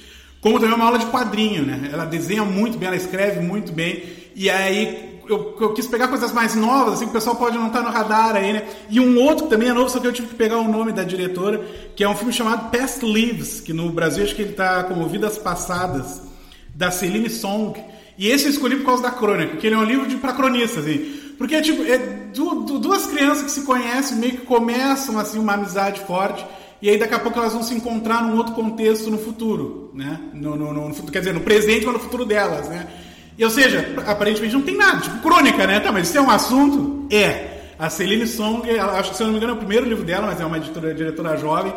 Como também é uma aula de quadrinho, né? Ela desenha muito bem, ela escreve muito bem. E aí eu, eu, quis pegar coisas mais novas, assim, que o pessoal pode não estar no radar aí, né? E um outro que também é novo, só que eu tive que pegar o nome da diretora, que é um filme chamado Past Lives, que no Brasil acho que ele está como Vidas Passadas, da Celine Song e esse eu escolhi por causa da crônica, que ele é um livro de para cronistas, assim. Porque tipo, é du, du, duas crianças que se conhecem, meio que começam assim uma amizade forte, e aí daqui a pouco elas vão se encontrar num outro contexto no futuro, né? No, no, no, quer dizer, no presente ou no futuro delas, né? E, ou seja, aparentemente não tem nada, tipo crônica, né? Tá, mas isso é um assunto? É. A Celine Song, ela, acho que se eu não me engano é o primeiro livro dela, mas é uma editora, diretora jovem.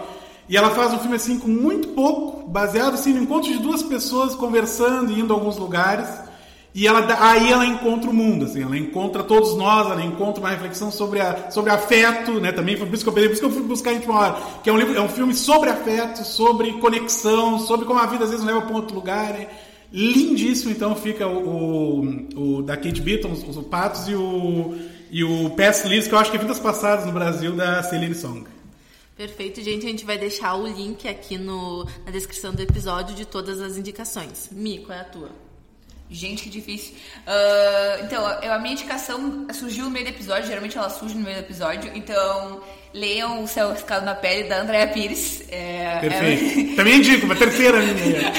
E ela faz um filme assim com muito pouco, baseado assim no encontro de duas pessoas conversando, indo a alguns lugares. E ela, aí ela encontra o mundo, assim, ela encontra todos nós, ela encontra uma reflexão sobre, a, sobre afeto, né? Também foi por isso que eu por isso que eu fui buscar em última hora, que é um livro, é um filme sobre afeto, sobre conexão, sobre como a vida às vezes leva para outro lugar. Né? Lindíssimo, então fica o, o, o da Kate Beaton, os, os Patos e o e o Past Lives, que eu acho que é Vidas Passadas no Brasil da Celine Song. Perfeito, gente. A gente vai deixar o link aqui no, na descrição do episódio de todas as indicações. Mi, qual é a tua? Gente, que difícil. Uh, então, eu, a minha indicação surgiu no meio do episódio, geralmente ela surge no meio do episódio. Então, leiam O Céu Ficado na Pele, da Andrea Pires. É, Perfeito. É... Também indico, uma terceira minha.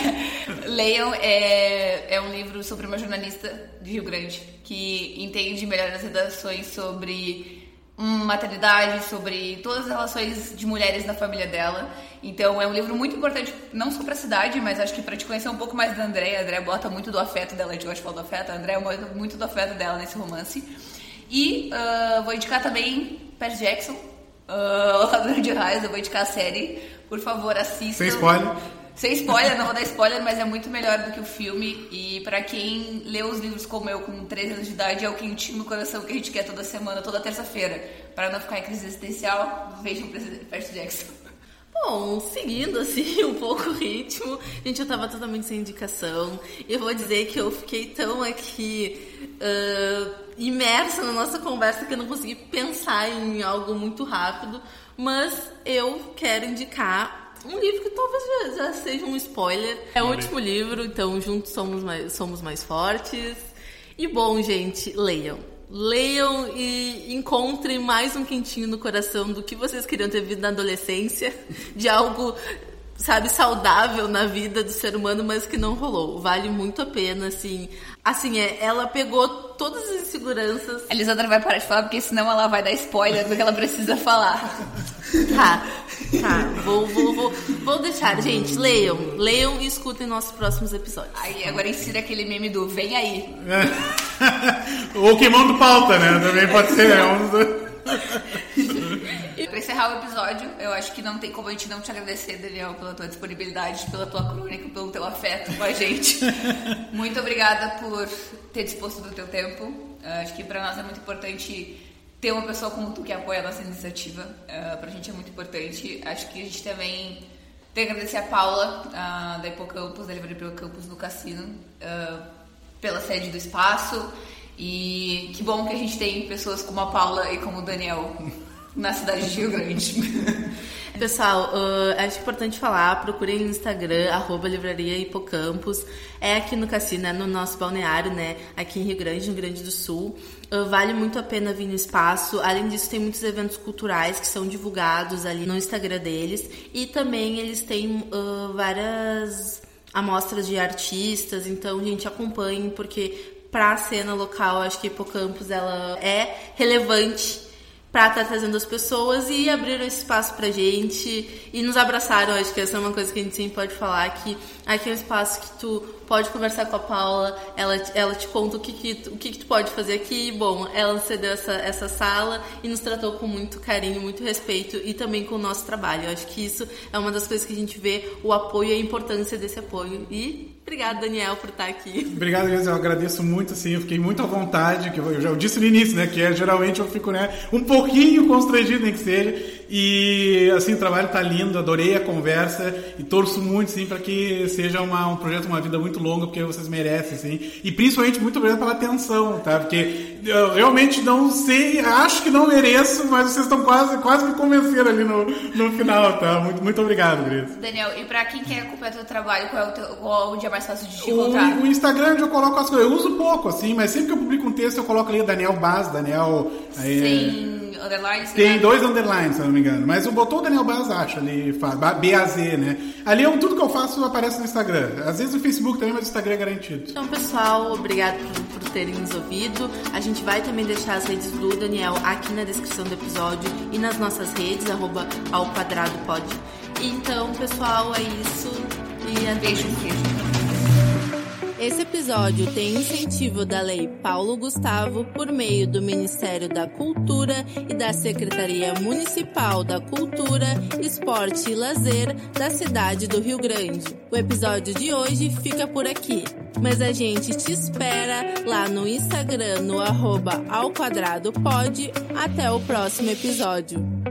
leiam, é, é um livro sobre uma jornalista de Rio Grande que entende melhor as redações sobre maternidade, sobre todas as relações de mulheres na família dela. Então é um livro muito importante, não só para a cidade, mas acho que para te conhecer um pouco mais da Andréia. A Andréia bota muito do afeto dela, a gente gosta de falar do afeto, a Andréia bota muito do afeto dela nesse romance. E uh, vou indicar também Percy Jackson, uh, O Ladrão de Raios, eu vou indicar a série. Por favor, assistam. Sem spoiler. Sem spoiler, não vou dar spoiler, mas é muito melhor do que o filme. E para quem lê os livros como eu, com 13 anos de idade, é o quentinho no coração que a gente quer toda semana, toda terça-feira. Para não ficar em crise existencial, vejam Percy Jackson. Bom, seguindo assim um pouco o ritmo, gente, eu tava totalmente sem indicação. Eu vou dizer que eu fiquei tão aqui uh, imersa na nossa conversa que eu não consegui pensar em algo muito rápido, mas eu quero indicar um livro que talvez já, já seja um spoiler. É o último livro, então juntos somos mais, somos mais fortes. E bom, gente, leiam leiam e encontrem mais um quentinho no coração do que vocês queriam ter vivido na adolescência, de algo, sabe, saudável na vida do ser humano, mas que não rolou. Vale muito a pena, assim. Assim, é, ela pegou todas as inseguranças. A Elisandra vai parar de falar, porque senão ela vai dar spoiler do que ela precisa falar. Tá, tá. Vou, vou, vou, vou deixar. Gente, leiam. Leiam e escutem nossos próximos episódios. Aí agora ensina aquele meme do vem aí. Ou queimando pauta, né? Também pode ser. É um dos... E pra encerrar o episódio, eu acho que não tem como a gente não te agradecer, Daniel, pela tua disponibilidade, pela tua crônica, pelo teu afeto com a gente. muito obrigada por ter disposto do teu tempo. Acho que para nós é muito importante ter uma pessoa como tu que apoia a nossa iniciativa. Uh, pra gente é muito importante. Acho que a gente também tem que agradecer a Paula, uh, da Hipocampus, da Livraria pelo Campus do Cassino, uh, pela sede do espaço. E que bom que a gente tem pessoas como a Paula e como o Daniel na cidade de Rio Grande. Pessoal, uh, acho importante falar, procurem no Instagram, arroba livraria hipocampus. É aqui no Cassino, é no nosso balneário, né? Aqui em Rio Grande, no Rio Grande do Sul. Uh, vale muito a pena vir no espaço. Além disso, tem muitos eventos culturais que são divulgados ali no Instagram deles. E também eles têm uh, várias amostras de artistas, então, gente, acompanhem, porque para a cena local, acho que Hipocampus ela é relevante para estar tá trazendo as pessoas e abriram esse espaço pra gente e nos abraçaram. Acho que essa é uma coisa que a gente sempre pode falar que aqui é um espaço que tu pode conversar com a Paula, ela, ela te conta o que, que, o que, que tu pode fazer aqui. Bom, ela cedeu essa, essa sala e nos tratou com muito carinho, muito respeito e também com o nosso trabalho. Acho que isso é uma das coisas que a gente vê o apoio e a importância desse apoio. E Obrigada, Daniel, por estar aqui. Obrigado, Elias. Eu agradeço muito, assim, eu fiquei muito à vontade, que eu já disse no início, né, que é, geralmente eu fico, né, um pouquinho constrangido, nem que seja, e, assim, o trabalho tá lindo, adorei a conversa e torço muito, sim, para que seja uma, um projeto, uma vida muito longa, porque vocês merecem, sim, e principalmente muito obrigado pela atenção, tá, porque eu realmente não sei, acho que não mereço, mas vocês estão quase, quase me convencendo ali no, no final, tá, muito, muito obrigado, Cris. Daniel, e para quem quer acompanhar o teu trabalho, qual é o, teu, qual é o dia mais fácil de te encontrar? O, o Instagram é onde eu coloco as coisas. Eu uso pouco, assim, mas sempre que eu publico um texto eu coloco ali Daniel Baz, Daniel. Aí, Sem underlines? Tem né? dois underlines, se eu não me engano. Mas o botou o Daniel Baz, acho ali, BAZ, né? Ali é tudo que eu faço aparece no Instagram. Às vezes no Facebook também, mas o Instagram é garantido. Então, pessoal, obrigado por, por terem nos ouvido. A gente vai também deixar as redes do Daniel aqui na descrição do episódio e nas nossas redes, arroba ao quadrado pode. Então, pessoal, é isso. E até beijo, beijo. Esse episódio tem incentivo da Lei Paulo Gustavo por meio do Ministério da Cultura e da Secretaria Municipal da Cultura, Esporte e Lazer da cidade do Rio Grande. O episódio de hoje fica por aqui, mas a gente te espera lá no Instagram no arroba ao quadrado pode. Até o próximo episódio.